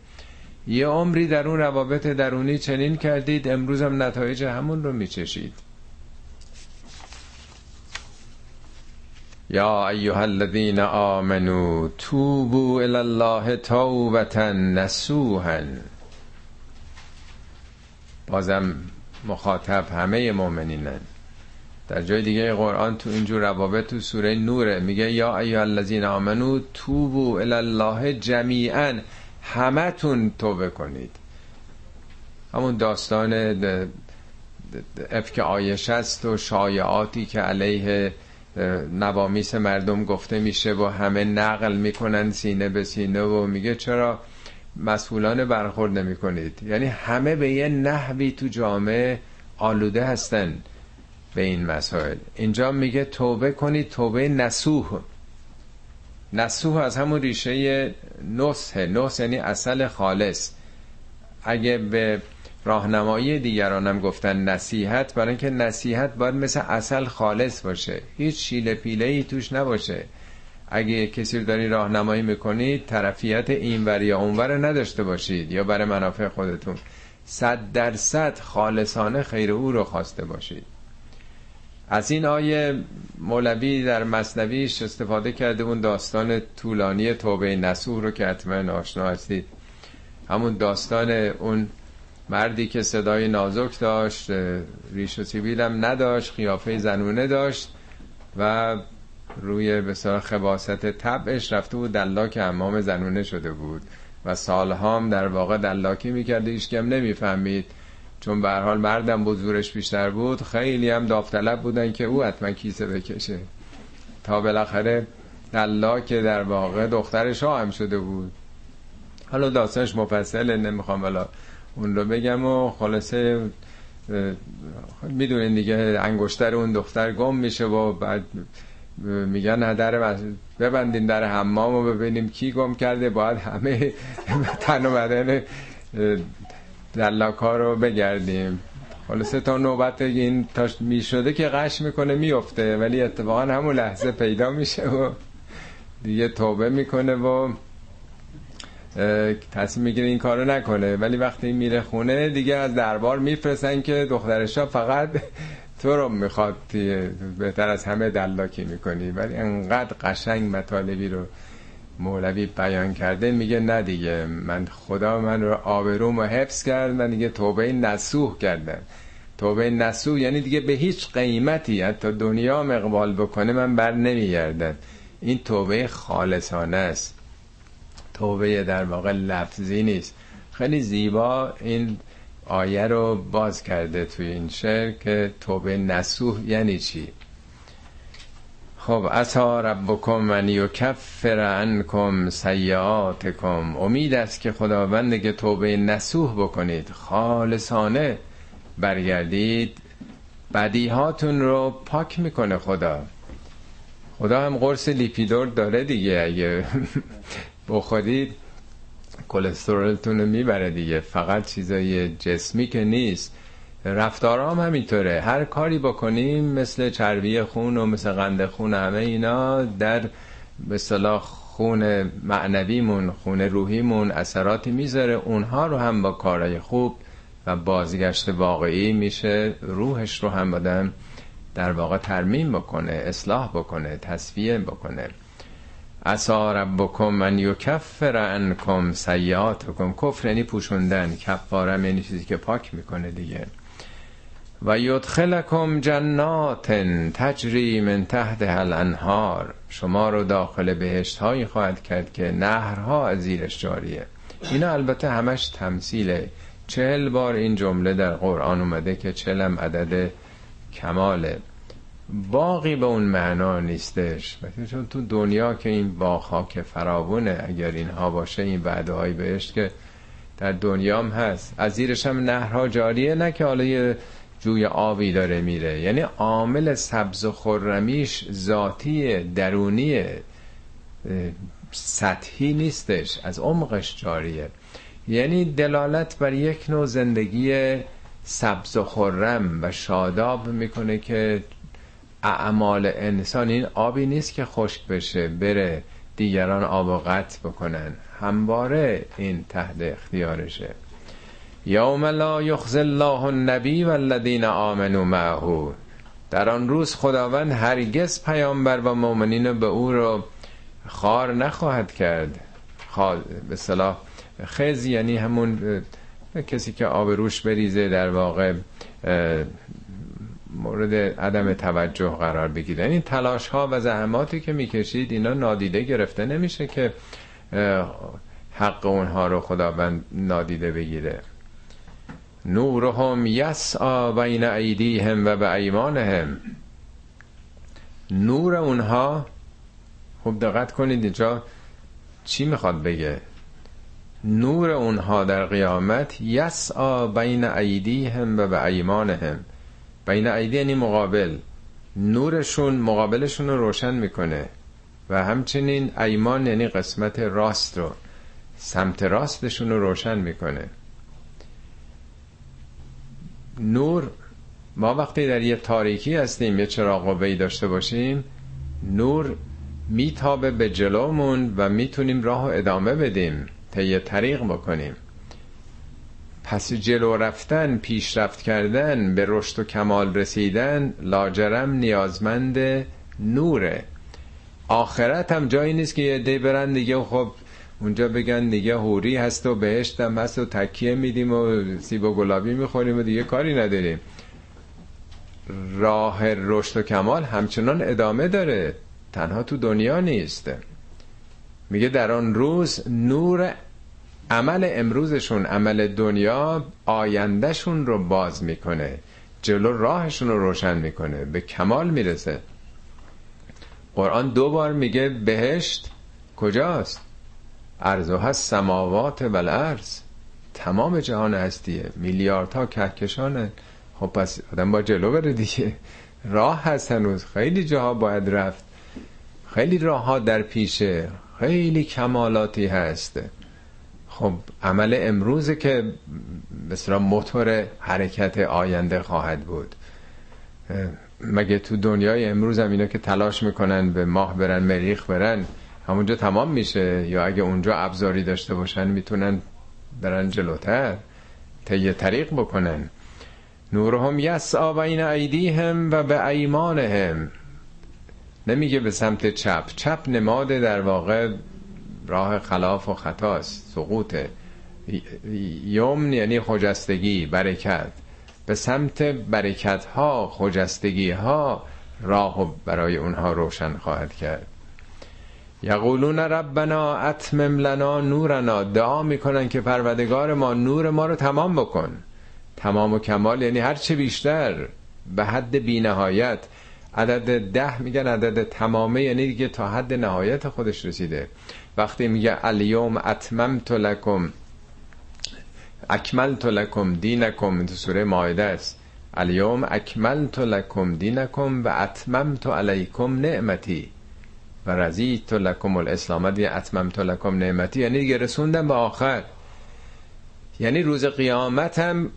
یه عمری در اون روابط درونی چنین کردید امروز هم نتایج همون رو میچشید. یا ایها الذین آمنو توبو الله توبتا نسوها بازم مخاطب همه مؤمنینن. در جای دیگه قرآن تو اینجور روابط تو سوره نوره میگه یا ایها الذین آمنو توبو الی الله جمیعا همتون توبه کنید. همون داستان افک آیش است و شایعاتی که علیه نوامیس مردم گفته میشه و همه نقل می‌کنن سینه به سینه و میگه چرا مسئولان برخورد نمی کنید یعنی همه به یه نحوی تو جامعه آلوده هستن به این مسائل. اینجا میگه توبه کنید توبه نسوح نسوح از همون ریشه نصح. نصح یعنی اصل خالص. اگه به راهنمایی دیگرانم گفتن نصیحت برای اینکه نصیحت باید مثل اصل خالص باشه. هیچ شیله پیله ای توش نباشه. اگه کسی رو داری راهنمایی می‌کنید طرفیت این یا اونور نداشته باشید یا برای منافع خودتون. صد درصد خالصانه خیر او رو خواسته باشید. از این آیه مولوی در مصنویش استفاده کرده اون داستان طولانی توبه نسوح رو که حتما آشنا هستید. همون داستان اون مردی که صدای نازک داشت ریش و سیبیل هم نداشت خیافه زنونه داشت و روی بسیار خباست طبعش رفته بود دلاک امام زنونه شده بود و سالها هم در واقع دلاکی می‌کرد ایش کم نمی‌فهمید. چون به حال مردم بزرگش بیشتر بود خیلی هم داوطلب بودن که او حتما کیسه بکشه. تا بالاخره دلاک در واقع دخترش هم شده بود. حالا داستانش مفصله نمی‌خوام ولی اون رو بگم و خلاصه می‌دونین دیگه انگشتر اون دختر گم میشه و بعد میگن نه در ببندیم در حمام و ببینیم کی گم کرده. باید همه تن و بدن دلاک ها رو بگردیم خلاصه تا نوبت این تا می‌شده که قش می‌کنه میفته ولی اتفاقا همون لحظه پیدا میشه و دیگه توبه می‌کنه و تصمیم می‌گیره این کارو نکنه. ولی وقتی میره خونه دیگه از دربار میفرستن که دخترشا فقط تو رو می‌خواد بهتر از همه دلاکی می‌کنی ولی انقدر قشنگ مطالبی رو مولوی بیان کرده میگه نه دیگه من خدا من رو آبروم و حفظ کرد من دیگه توبه نسوح کردم توبه نسوح یعنی دیگه به هیچ قیمتی حتی دنیا اقبال بکنه من بر نمیگردم. این توبه خالصانه است. توبه در واقع لفظی نیست. خیلی زیبا این آیه رو باز کرده توی این شعر که توبه نسوح یعنی چی؟ خب اتا ربکم من یکفر عنکم سیئاتکم. امید است که خداوند که توبه نسوح بکنید خالصانه برگردید. بدیهاتون رو پاک می‌کنه خدا. خدا هم قرص لیپیدور داره دیگه اگه بخورید. کلسترولتون رو می‌بره دیگه. فقط چیزای جسمی که نیست. رفتارام همینطوره. هر کاری بکنیم مثل چربی خون و مثل قند خون همه اینا در به صلاح خون معنویمون خون روحیمون اثراتی می‌ذاره. اونها رو هم با کارهای خوب و بازگشت واقعی میشه روحش رو هم بدن در واقع ترمیم بکنه اصلاح بکنه تصفیه بکنه. اسا ربکم من یکفر عنکم سیئاتکم. کفر یعنی پوشوندن کفارم یعنی چیزی که پاک می‌کنه دیگه. و یدخلکم جنات تجری من تحت الانهار. شما رو داخل بهشت هایی خواهد کرد که نهرها از زیرش جاریه. اینا البته همش تمثیله. چهل بار این جمله در قرآن اومده که چلم عدد کماله. باقی به اون معنا نیستش. چون تو دنیا که این باغ که فراونه اگر اینها باشه این وعده های بهشت که در دنیام هست. از زیرش هم نهرها جاریه نه که حالا یه جوی آبی داره میره. یعنی عامل سبز و خرمیش ذاتی درونی سطحی نیستش. از عمقش جاریه. یعنی دلالت بر یک نوع زندگی سبز و خرم و شاداب می‌کنه که اعمال انسان این آبی نیست که خشک بشه بره دیگران آب و قطع بکنن. همواره این تحت اختیارشه. یوم لا یخز الله النبی والذین آمنوا معه. در آن روز خداوند هرگز پیامبر و مؤمنین به او رو خار نخواهد کرد. به صلاح خز یعنی همون کسی که آب روش بریزه در واقع مورد عدم توجه قرار بگیره. این تلاش ها و زحماتی که می‌کشید اینا نادیده گرفته نمیشه که حق اونها رو خداوند نادیده بگیره. نورهم یسعا بین ایدیهم و به ایمانهم. نور اونها خوب دقت کنید اینجا چی می‌خواد بگه. نور اونها در قیامت یسعا بین ایدیهم و به ایمانهم. بین ایدی یعنی مقابل. نورشون مقابلشون رو روشن می‌کنه و همچنین ایمان یعنی قسمت راست رو سمت راستشون رو روشن می‌کنه. نور ما وقتی در یه تاریکی هستیم یه چراغ قوه‌ای داشته باشیم نور میتابه به جلومون و می‌تونیم راه ادامه بدیم طی طریق بکنیم. پس جلو رفتن پیشرفت کردن به رشد و کمال رسیدن لاجرم نیازمند نوره. آخرت هم جایی نیست که یه دی برن دیگه خب اونجا بگن دیگه هوری هست و بهشتم هست و تکیه میدیم و سیب و گلابی می‌خوریم و دیگه کاری نداریم. راه رشد و کمال همچنان ادامه داره. تنها تو دنیا نیست. میگه در آن روز نور عمل امروزشون عمل دنیا آیندهشون رو باز می‌کنه. جلو راهشون رو روشن می‌کنه. به کمال می‌رسه. قرآن دو بار میگه بهشت کجاست؟ ارزو هست سماوات و الارض تمام جهان هستیه. میلیاردها کهکشانه. خب پس آدم با جلو بره دیگه. راه هست هنوز. خیلی جاها باید رفت. خیلی راه ها در پیشه. خیلی کمالاتی هست. خب عمل امروز که مثلا موتور حرکت آینده خواهد بود. مگه تو دنیای امروز هم اینا که تلاش می‌کنن به ماه برن مریخ برن همونجا تمام میشه؟ یا اگه اونجا ابزاری داشته باشن می‌تونن برن جلوتر طی طریق بکنن؟ نورهم یسعا بین ایدیهم و به ایمانهم. نمیگه به سمت چپ. چپ نماد در واقع راه خلاف و خطاست سقوطه. یوم یعنی خجستگی برکت. به سمت برکت ها خجستگی ها راه برای اونها روشن خواهد کرد. یقولون ربنا اتمم لنا نورنا. دعا می‌کنن که پروردگار ما نور ما رو تمام بکن. تمام و کمال یعنی هر چه بیشتر. به حد بینهایت. عدد ده میگن عدد تمامه یعنی دیگه تا حد نهایت خودش رسیده. وقتی میگه الیوم اتممت لکم اکملت لکم دینکم تو سوره مایده است. الیوم اکملت لکم دینکم و اتممت علیکم نعمتی. و رضیت لکم الاسلام. دی اتممت لکم نعمتی یعنی دیگه رسوندم به آخر. یعنی روز قیامت هم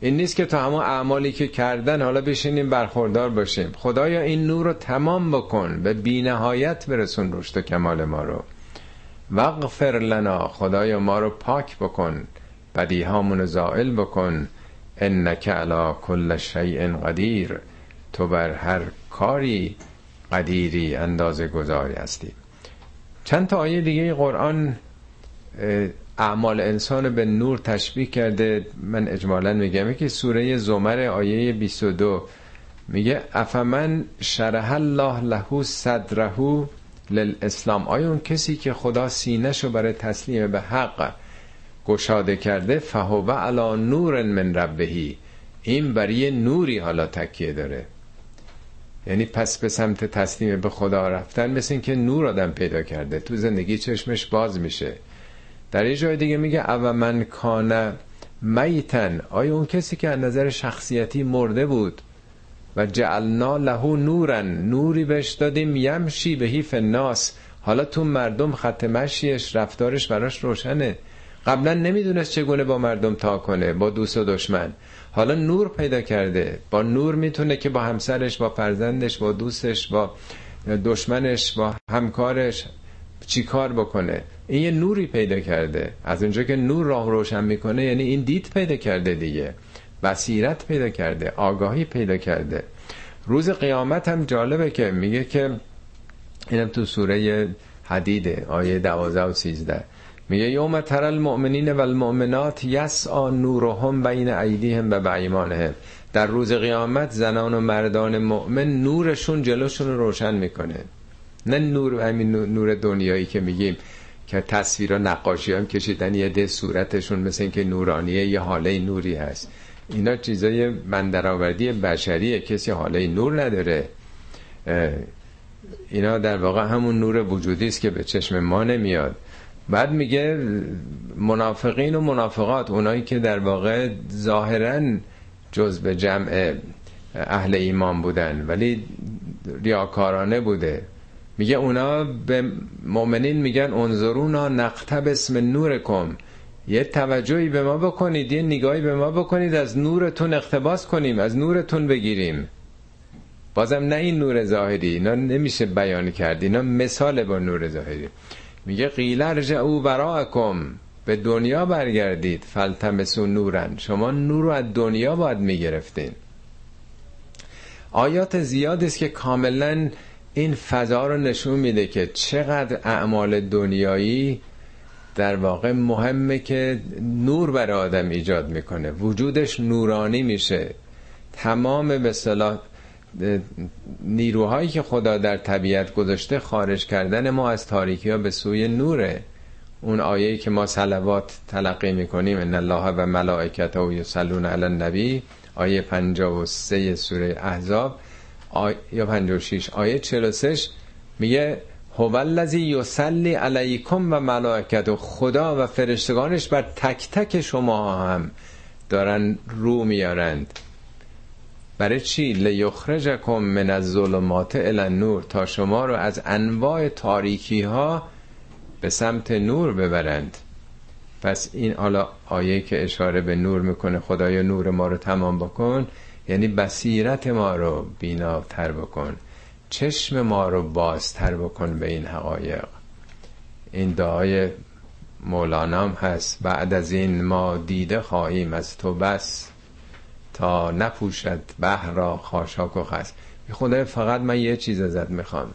این نیست که تا همون اعمالی که کردن حالا بشینیم برخوردار باشیم. خدایا این نور رو تمام بکن به بینهایت برسون رشد و کمال ما رو. وغفر لنا خدایا ما رو پاک بکن بدیهامون زائل بکن. انک علا کل شیء قدیر تو بر هر کاری قدیری اندازه گذاری هستی. چند تا آیه دیگه قرآن اعمال انسان به نور تشبیه کرده. من اجمالا میگم که سوره زمر آیه 22 میگه افمن شرح الله له صدره للاسلام. آیا اون کسی که خدا سینهشو برای تسلیم به حق گشاده کرده فهو علا نور من ربهی این برای نوری حالا تکیه داره. یعنی پس به سمت تسلیم به خدا رفتن مثل این که نور آدم پیدا کرده. تو زندگی چشمش باز میشه. در یه جای دیگه میگه او من کان میتن آیا اون کسی که از نظر شخصیتی مرده بود و جعلنا له نورن نوری بهش دادیم یمشی به حیف ناس حالا تو مردم خط مشیش رفتارش براش روشنه. قبلا نمی‌دونست چگونه با مردم تا کنه با دوست و دشمن. حالا نور پیدا کرده. با نور می‌تونه که با همسرش با فرزندش با دوستش با دشمنش با همکارش چی کار بکنه؟ این یه نوری پیدا کرده. از اونجا که نور راه روشن می‌کنه یعنی این دید پیدا کرده دیگه. بصیرت پیدا کرده آگاهی پیدا کرده. روز قیامت هم جالبه که میگه که اینم تو سوره حدیده آیه 12 و 13 میگه یوم تر المؤمنین و المؤمنات یسعا نورهم بین ایدیهم و بایمانهم در روز قیامت زنان و مردان مؤمن نورشون جلوشون رو روشن می‌کنه. نه نور همین نور دنیایی که میگیم. که تصویر و نقاشی هم کشیدن یه ده صورتشون مثل اینکه نورانیه یه حاله نوری هست. اینا چیزای مندرآوردی بشریه. کسی حاله نور نداره. اینا در واقع همون نور وجودی است که به چشم ما نمیاد. بعد میگه منافقین و منافقات اونایی که در واقع ظاهرا جز به جمع اهل ایمان بودن ولی ریاکارانه بوده. میگه اونا به مؤمنین میگن انظرونا نقتب اسم نورکم. یه توجهی به ما بکنید یه نگاهی به ما بکنید از نورتون اقتباس کنیم از نورتون بگیریم. بازم نه این نور ظاهری اینا نمیشه بیان کرد اینا مثال با نور ظاهری. میگه قیل ارجعو براکم به دنیا برگردید فلتمسو نورن. شما نور رو از دنیا باید می‌گرفتین. آیات زیاد است که کاملا این فضا رو نشون میده که چقدر اعمال دنیایی در واقع مهمه که نور برای آدم ایجاد می‌کنه. وجودش نورانی میشه. تمام به صلاح نیروهایی که خدا در طبیعت گذاشته خارج کردن ما از تاریکی ها به سوی نوره. اون آیه که ما صلوات تلقی می‌کنیم ان الله و ملائکته و یصلون علی النبی آیه 53 سوره احزاب. آیه یا 56 آیه 46 میگه هو الذی یصلی علیکم و ملائکته. خدا و فرشتگانش بر تک تک شما هم دارن رو میارند. برای چی؟ لیخرجکم من الظلمات الی نور تا شما رو از انواع تاریکی ها به سمت نور ببرند. پس این حالا آیه که اشاره به نور می‌کنه خدایا نور ما رو تمام بکن. یعنی بصیرت ما رو بیناتر بکن چشم ما رو بازتر بکن به این حقایق. این دعای مولانام هست بعد از این ما دیده خواهیم از تو بس تا نپوشد بحر را خاشاک و خس. خدای فقط من یه چیز ازت می‌خوام.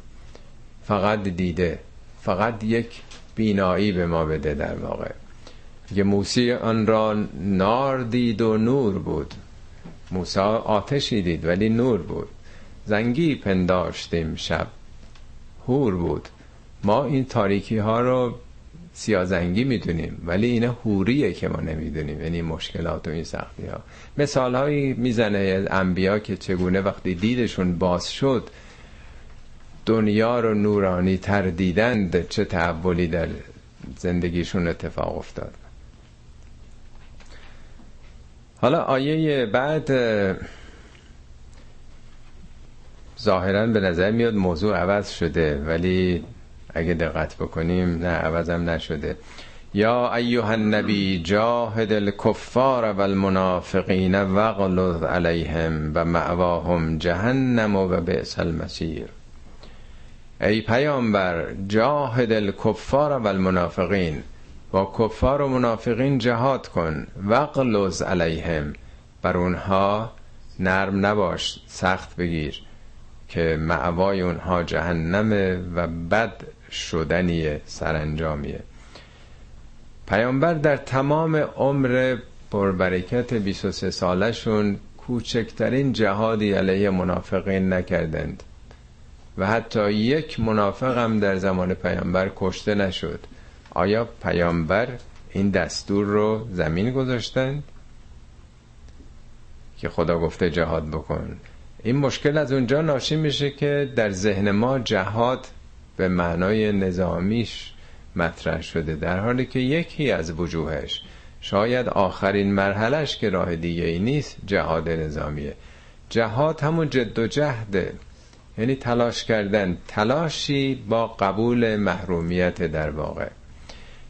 فقط دیده فقط یک بینایی به ما بده در واقع. یه موسی آن را نار دید و نور بود. موسی آتشی دید ولی نور بود. زنگی پنداشتیم شب. هور بود. ما این تاریکی ها رو سیازنگی می‌دونیم ولی اینه هوریه که ما نمی‌دونیم یعنی مشکلات و این سختی ها مثال هایی می‌زنه انبیا که چگونه وقتی دیدشون باز شد دنیا رو نورانی تر دیدند چه تحولی در زندگیشون اتفاق افتاد. حالا آیه بعد ظاهرا به نظر میاد موضوع عوض شده ولی اگه دقت بکنیم نه عوضم نشده. یا ایها النبی جاهد الکفار و المنافقین وغلظ علیهم و معواهم جهنم و بئس المصیر. ای پیامبر جاهد الکفار و المنافقین با کفار و منافقین جهاد کن وغلظ علیهم. بر اونها نرم نباش سخت بگیر که معوای اونها جهنمه و بد شدنی سرانجامیه. پیامبر در تمام عمر پربرکت 23 سالشون کوچکترین جهادی علیه منافقین نکردند. و حتی یک منافق هم در زمان پیامبر کشته نشد. آیا پیامبر این دستور رو زمین گذاشتند که خدا گفته جهاد بکن؟ این مشکل از اونجا ناشی میشه که در ذهن ما جهاد به معنای نظامیش مطرح شده در حالی که یکی از وجوهش شاید آخرین مرحلش که راه دیگه ای نیست جهاد نظامیه. جهاد همون جد و جهده یعنی تلاش کردن تلاشی با قبول محرومیت در واقع.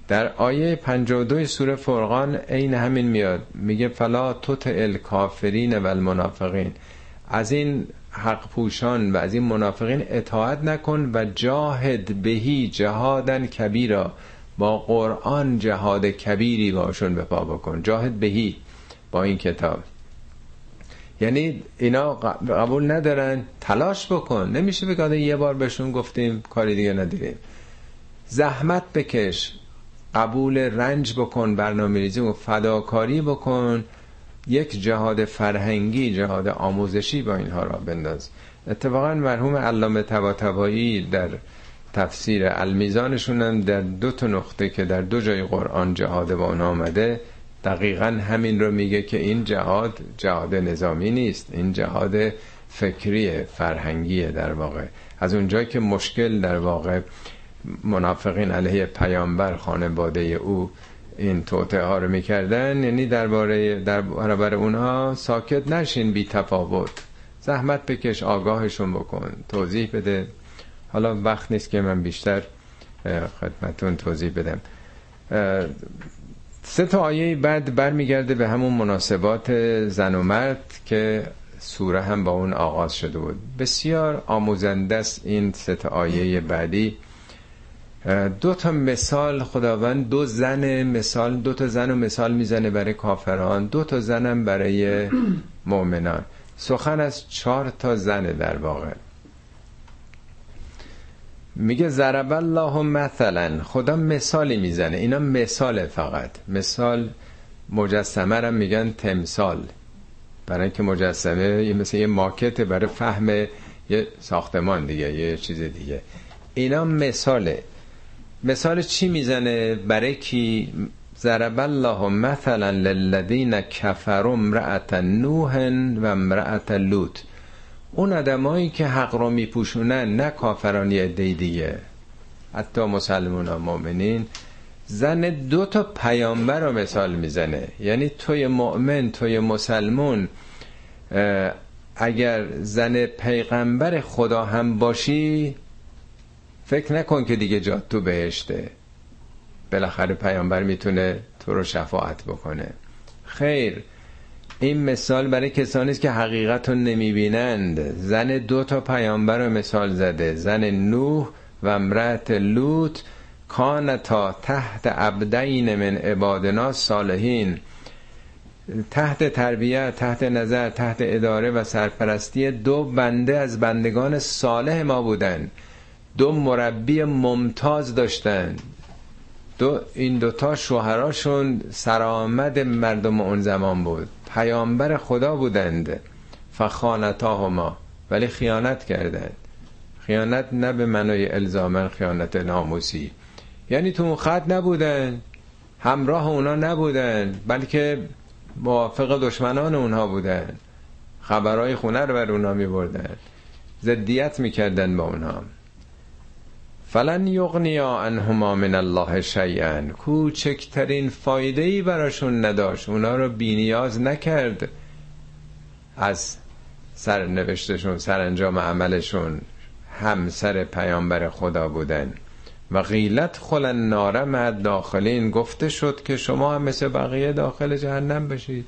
در آیه 52 سوره فرقان عین همین میاد. میگه فلا توت الکافرین و المنافقین از این حق پوشان و از این منافقین اطاعت نکن و جاهد بهی جهادن کبیرا. با قرآن جهاد کبیری باشون به پا بکن. جاهد بهی با این کتاب. یعنی اینا قبول ندارن. تلاش بکن. نمیشه بگه یه بار بهشون گفتیم کاری دیگه نداریم. زحمت بکش. قبول رنج بکن برنامه ریزی و فداکاری بکن. یک جهاد فرهنگی جهاد آموزشی با اینها را بنداز. اتفاقا مرحوم علامه طباطبایی در تفسیر المیزانشون هم در دو تا نقطه که در دو جای قرآن جهاد با اون آمده دقیقا همین رو میگه که این جهاد جهاد نظامی نیست این جهاد فکری فرهنگیه در واقع. از اونجایی که مشکل در واقع منافقین علیه پیامبر خانواده او این توته ها رو می‌کردن. یعنی درباره در برابر اونها ساکت نشین بی تفاوت. زحمت بکش آگاهشون بکن توضیح بده. حالا وقت نیست که من بیشتر خدمتون توضیح بدم. سه تا آیه بعد برمیگرده به همون مناسبات زن و مرد که سوره هم با اون آغاز شده بود. بسیار آموزنده است این سه تا آیه بعدی. دو تا مثال خداوند دو زن مثال دو تا زن و مثال می‌زنه برای کافران دو تا زنم برای مؤمنان. سخن از چهار تا زنه در واقع. میگه ضرب الله مثلا. خدا مثالی می‌زنه. اینا مثال فقط. مثال مجسمه رو میگن تمثال. برای اینکه مجسمه یه مثل یه ماکت برای فهم یه ساختمان دیگه یه چیز دیگه. اینا مثاله. مثال چی می‌زنه برای کی؟ ضرب الله مثلا للذین کفروا امرأت نوح و امرأت لوط. اون آدمایی که حق رو میپوشونن نه کافران یه دیگه. حتی مسلمان ها مؤمنین. زن دو تا پیامبر رو مثال می‌زنه. یعنی توی مؤمن توی مسلمون اگر زن پیغمبر خدا هم باشی فکر نکن که دیگه جات تو بهشته. بالاخره پیامبر می‌تونه تو رو شفاعت بکنه. خیر این مثال برای کسانی است که حقیقت رو نمی‌بینند. زن دو تا پیامبر رو مثال زده. زن نوح و امرأت لوط کانتا تحت عبدین من عبادنا صالحین. تحت تربیت تحت نظر تحت اداره و سرپرستی دو بنده از بندگان صالح ما بودن. دو مربی ممتاز داشتن. دو این دوتا شوهراشون سرآمد مردم اون زمان بود. پیامبر خدا بودند. فخانتاهما. ولی خیانت کردند. خیانت نه به منای الزامن خیانت ناموسی. یعنی تو اون خط نبودن. همراه اونا نبودن. بلکه موافق دشمنان اونها بودن. خبرهای خونه رو بر اونا می بردن زدیت می‌کردن با اونها. فلن یغنیا انهما من الله شیئا. کوچکترین فایده ای براشون نداشت. اونا رو بینیاز نکرد از سرنوشتشون سرانجام عملشون. همسر پیامبر خدا بودن. و غیلت خلن ناره مد داخلین گفته شد که شما هم مثل بقیه داخل جهنم بشید.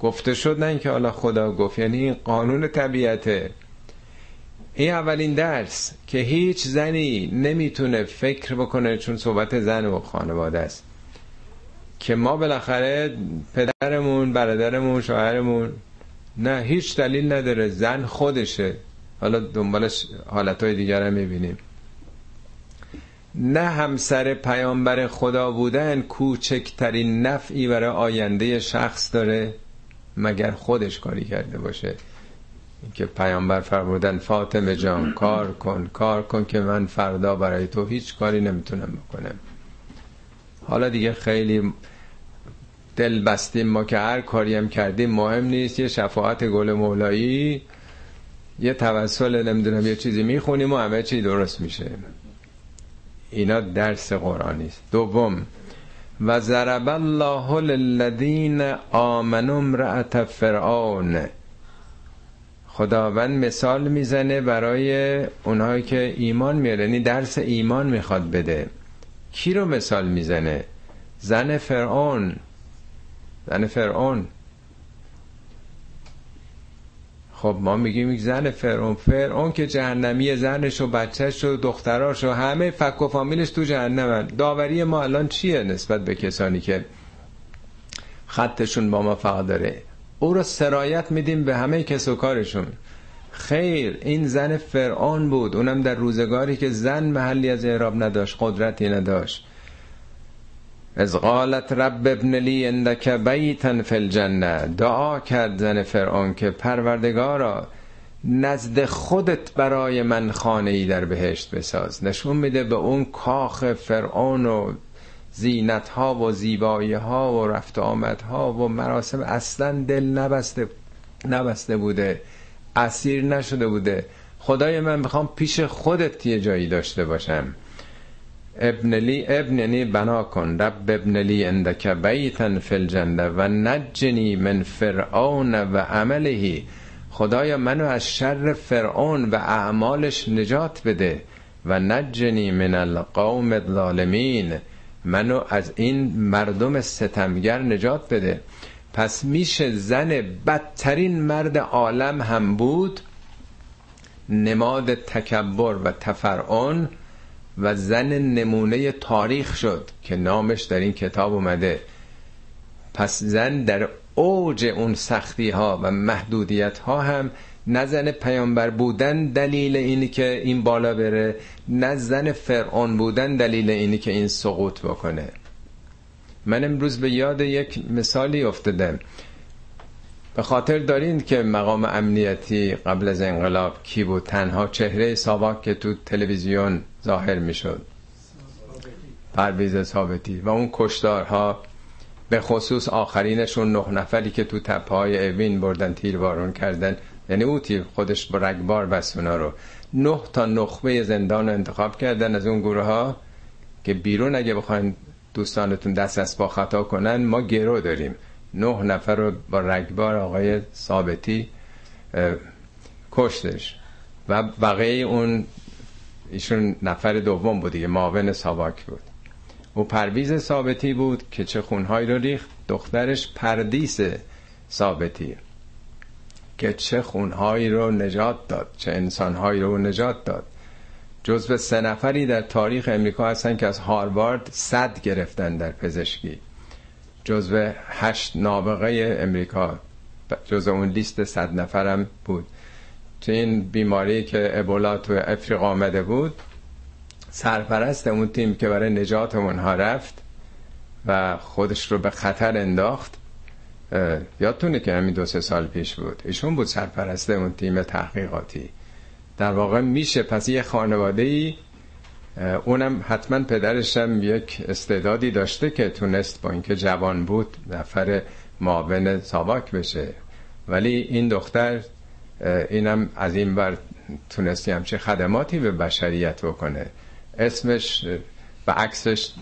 گفته شد نه اینکه حالا خدا گفت. یعنی این قانون طبیعته. این اولین درس که هیچ زنی نمی‌تونه فکر بکنه چون صحبت زن و خانواده است. که ما بالاخره پدرمون برادرمون شوهرمون نه هیچ دلیل نداره زن خودشه. حالا دنبالش حالتهای دیگر هم می‌بینیم. نه همسر پیامبر خدا بودن کوچکترین نفعی برای آینده شخص داره مگر خودش کاری کرده باشه. که پیامبر فرمودن فاطمه جان کار کن کار کن که من فردا برای تو هیچ کاری نمی‌تونم بکنم. حالا دیگه خیلی دل بستیم ما که هر کاری هم کردیم مهم نیست یه شفاعت گل مولایی یه توسل نمی‌دونم یه چیزی می‌خونیم و همه چی درست میشه. اینا درس قرآنی است. دوم و ضرب الله للذین آمنوا امرأة فرعون خداوند مثال می‌زنه برای اونهایی که ایمان میاره. یعنی درس ایمان می‌خواد بده. کی رو مثال می‌زنه؟ زن فرعون. زن فرعون. خب ما میگیم یک زن فرعون. فرعون که جهنمی زنش و بچهش و دختراش و همه فک و فامیلش تو جهنمن داوری ما الان چیه نسبت به کسانی که خطشون با ما فقط داره؟ او رو سرایت میدیم به همه کس و کارشون. خیر این زن فرعون بود. اونم در روزگاری که زن محلی از اعراب نداشت قدرتی نداشت. از قالت رب ابن لی اندک بیتن فی الجنه دعا کرد زن فرعون که پروردگارا نزد خودت برای من خانه ای در بهشت بساز. نشون میده به اون کاخ فرعون و زینت ها و زیبایی ها و رفت آمد ها و مراسم اصلا دل نبسته نبسته بوده اسیر نشده بوده. خدای من می‌خوام پیش خودت یه جایی داشته باشم. ابن لی ابن یعنی بنا کن. رب ابن لی اندک بیتن فی الجنه و نجنی من فرعون و عملهی خدایا منو از شر فرعون و اعمالش نجات بده و نجنی من القوم الظالمین. منو از این مردم ستمگر نجات بده. پس میشه زن بدترین مرد عالم هم بود نماد تکبر و تفرعون و زن نمونه تاریخ شد که نامش در این کتاب اومده. پس زن در اوج اون سختی ها و محدودیت ها هم نه زن پیامبر بودن دلیل اینی که این بالا بره نه زن فرعون بودن دلیل اینی که این سقوط بکنه. من امروز به یاد یک مثالی افتادم به خاطر دارین که مقام امنیتی قبل از انقلاب کی بود؟ تنها چهره ساواک که تو تلویزیون ظاهر می‌شد. پرویز ثابتی. و اون کشدارها به خصوص آخرینشون نه نفری که تو تپه های اوین بردن تیربارون کردن یعنی او تیر خودش با رگبار بس اونا رو. نه تا نخبه زندان انتخاب کردن از اون گروه ها که بیرون اگه بخواین دوستانتون دست از با خطا کنن ما گرو داریم. نه نفر رو با رگبار آقای ثابتی کشتش و بقیه اون ایشون نفر دوم بود دیگه معاون ساواک بود. او پرویز ثابتی بود که چه خونهایی رو ریخت. دخترش پردیس ثابتی. که چه خونهایی رو نجات داد چه انسانهایی رو نجات داد. جزو سه نفری در تاریخ امریکا هستن که از هاروارد صد گرفتن در پزشکی. جزو هشت نابغه امریکا جزو اون لیست صد نفرم بود. تو این بیماری که ابولا تو افریقا آمده بود سرپرست اون تیم که برای نجات اونها رفت و خودش رو به خطر انداخت یادتونه که همین دو سه سال پیش بود. ایشون بود سرپرست اون تیم تحقیقاتی. در واقع میشه پس یه خانواده ای اونم حتما پدرشم یک استعدادی داشته که تونست با اینکه جوان بود نفر معاون ساواک بشه. ولی این دختر اینم از این بر تونستی همچه خدماتی به بشریت بکنه. اسمش و عکسش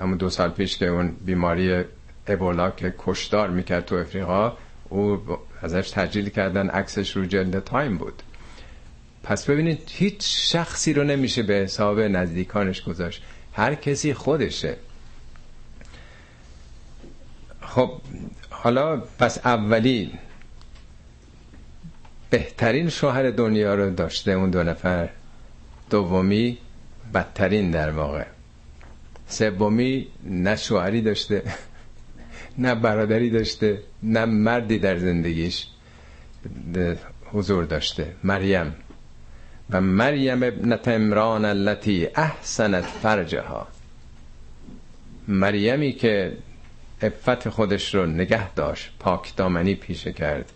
همون دو سال پیش که اون بیماری ابولا که کشدار می‌کرد تو افریقا او ازش تجلیل کردن عکسش رو جلد تایم بود. پس ببینید هیچ شخصی رو نمیشه به حساب نزدیکانش گذاشت. هر کسی خودشه. خب حالا پس اولی بهترین شوهر دنیا رو داشته اون دو نفر. دومی بدترین در واقع. سومی نه شوهری داشته. نه برادری داشته نه مردی در زندگیش حضور داشته. مریم. و مریم ابنت امران التي احسنت فرجها. مریمی که افت خودش رو نگه داشت پاک دامنی پیشه کرد.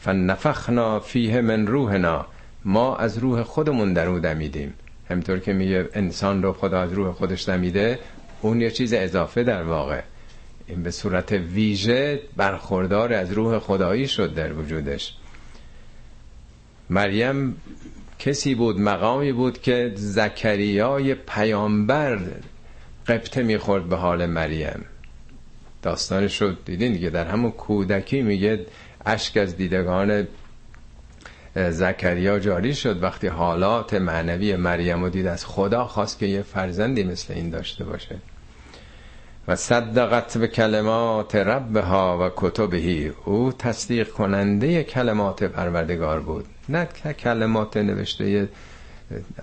فنفخنا فیه من روحنا. ما از روح خودمون در او دمیدیم. همطور که میگه انسان رو خدا از روح خودش دمیده اون یه چیز اضافه در واقع. این به صورت ویژه برخوردار از روح خدایی شد در وجودش. مریم کسی بود مقامی بود که زکریای پیامبر قبطه می‌خورد به حال مریم. داستانش رو دیدین دیگه در همون کودکی میگه اشک از دیدگان زکریا جاری شد. وقتی حالات معنوی مریم رو دید از خدا خواست که یه فرزندی مثل این داشته باشه. و صدقت به کلمات ربها و کتبهی او تصدیق کننده کلمات پروردگار بود. نه کلمات نوشته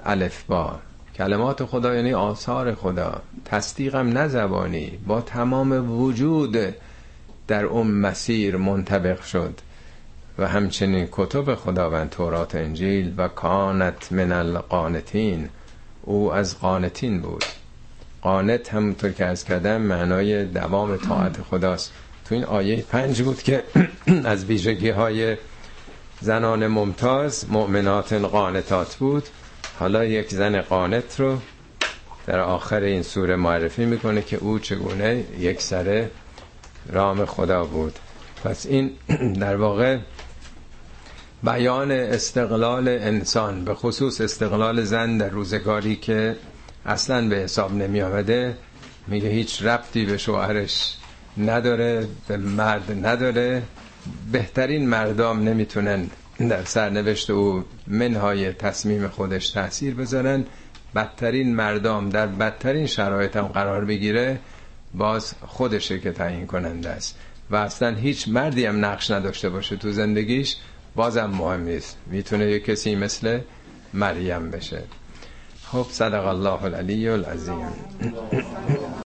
الف با. کلمات خدا یعنی آثار خدا. تصدیقم نه زبانی. با تمام وجود در اون مسیر منطبق شد. و همچنین کتب خداوند تورات انجیل و کانت من القانتین. او از قانتین بود. قانت همونطور که از کردم معنای دوام طاعت خداست. تو این آیه پنج بود که از ویژگی های زنان ممتاز مؤمنات قانتات بود. حالا یک زن قانت رو در آخر این سوره معرفی می‌کنه که او چگونه یک سره رام خدا بود. پس این در واقع بیان استقلال انسان به خصوص استقلال زن در روزگاری که اصلا به حساب نمی آمده. میگه هیچ ربطی به شوهرش نداره به مرد نداره. بهترین مردام نمی‌تونن در سرنوشت او منهای تصمیم خودش تاثیر بذارن. بدترین مردم در بدترین شرایط هم قرار بگیره. باز خودشه که تعیین کننده است. و اصلا هیچ مردی هم نقش نداشته باشه تو زندگیش. بازم مهم نیست. می‌تونه یه کسی مثل مریم بشه. خب صدق الله العلی العظیم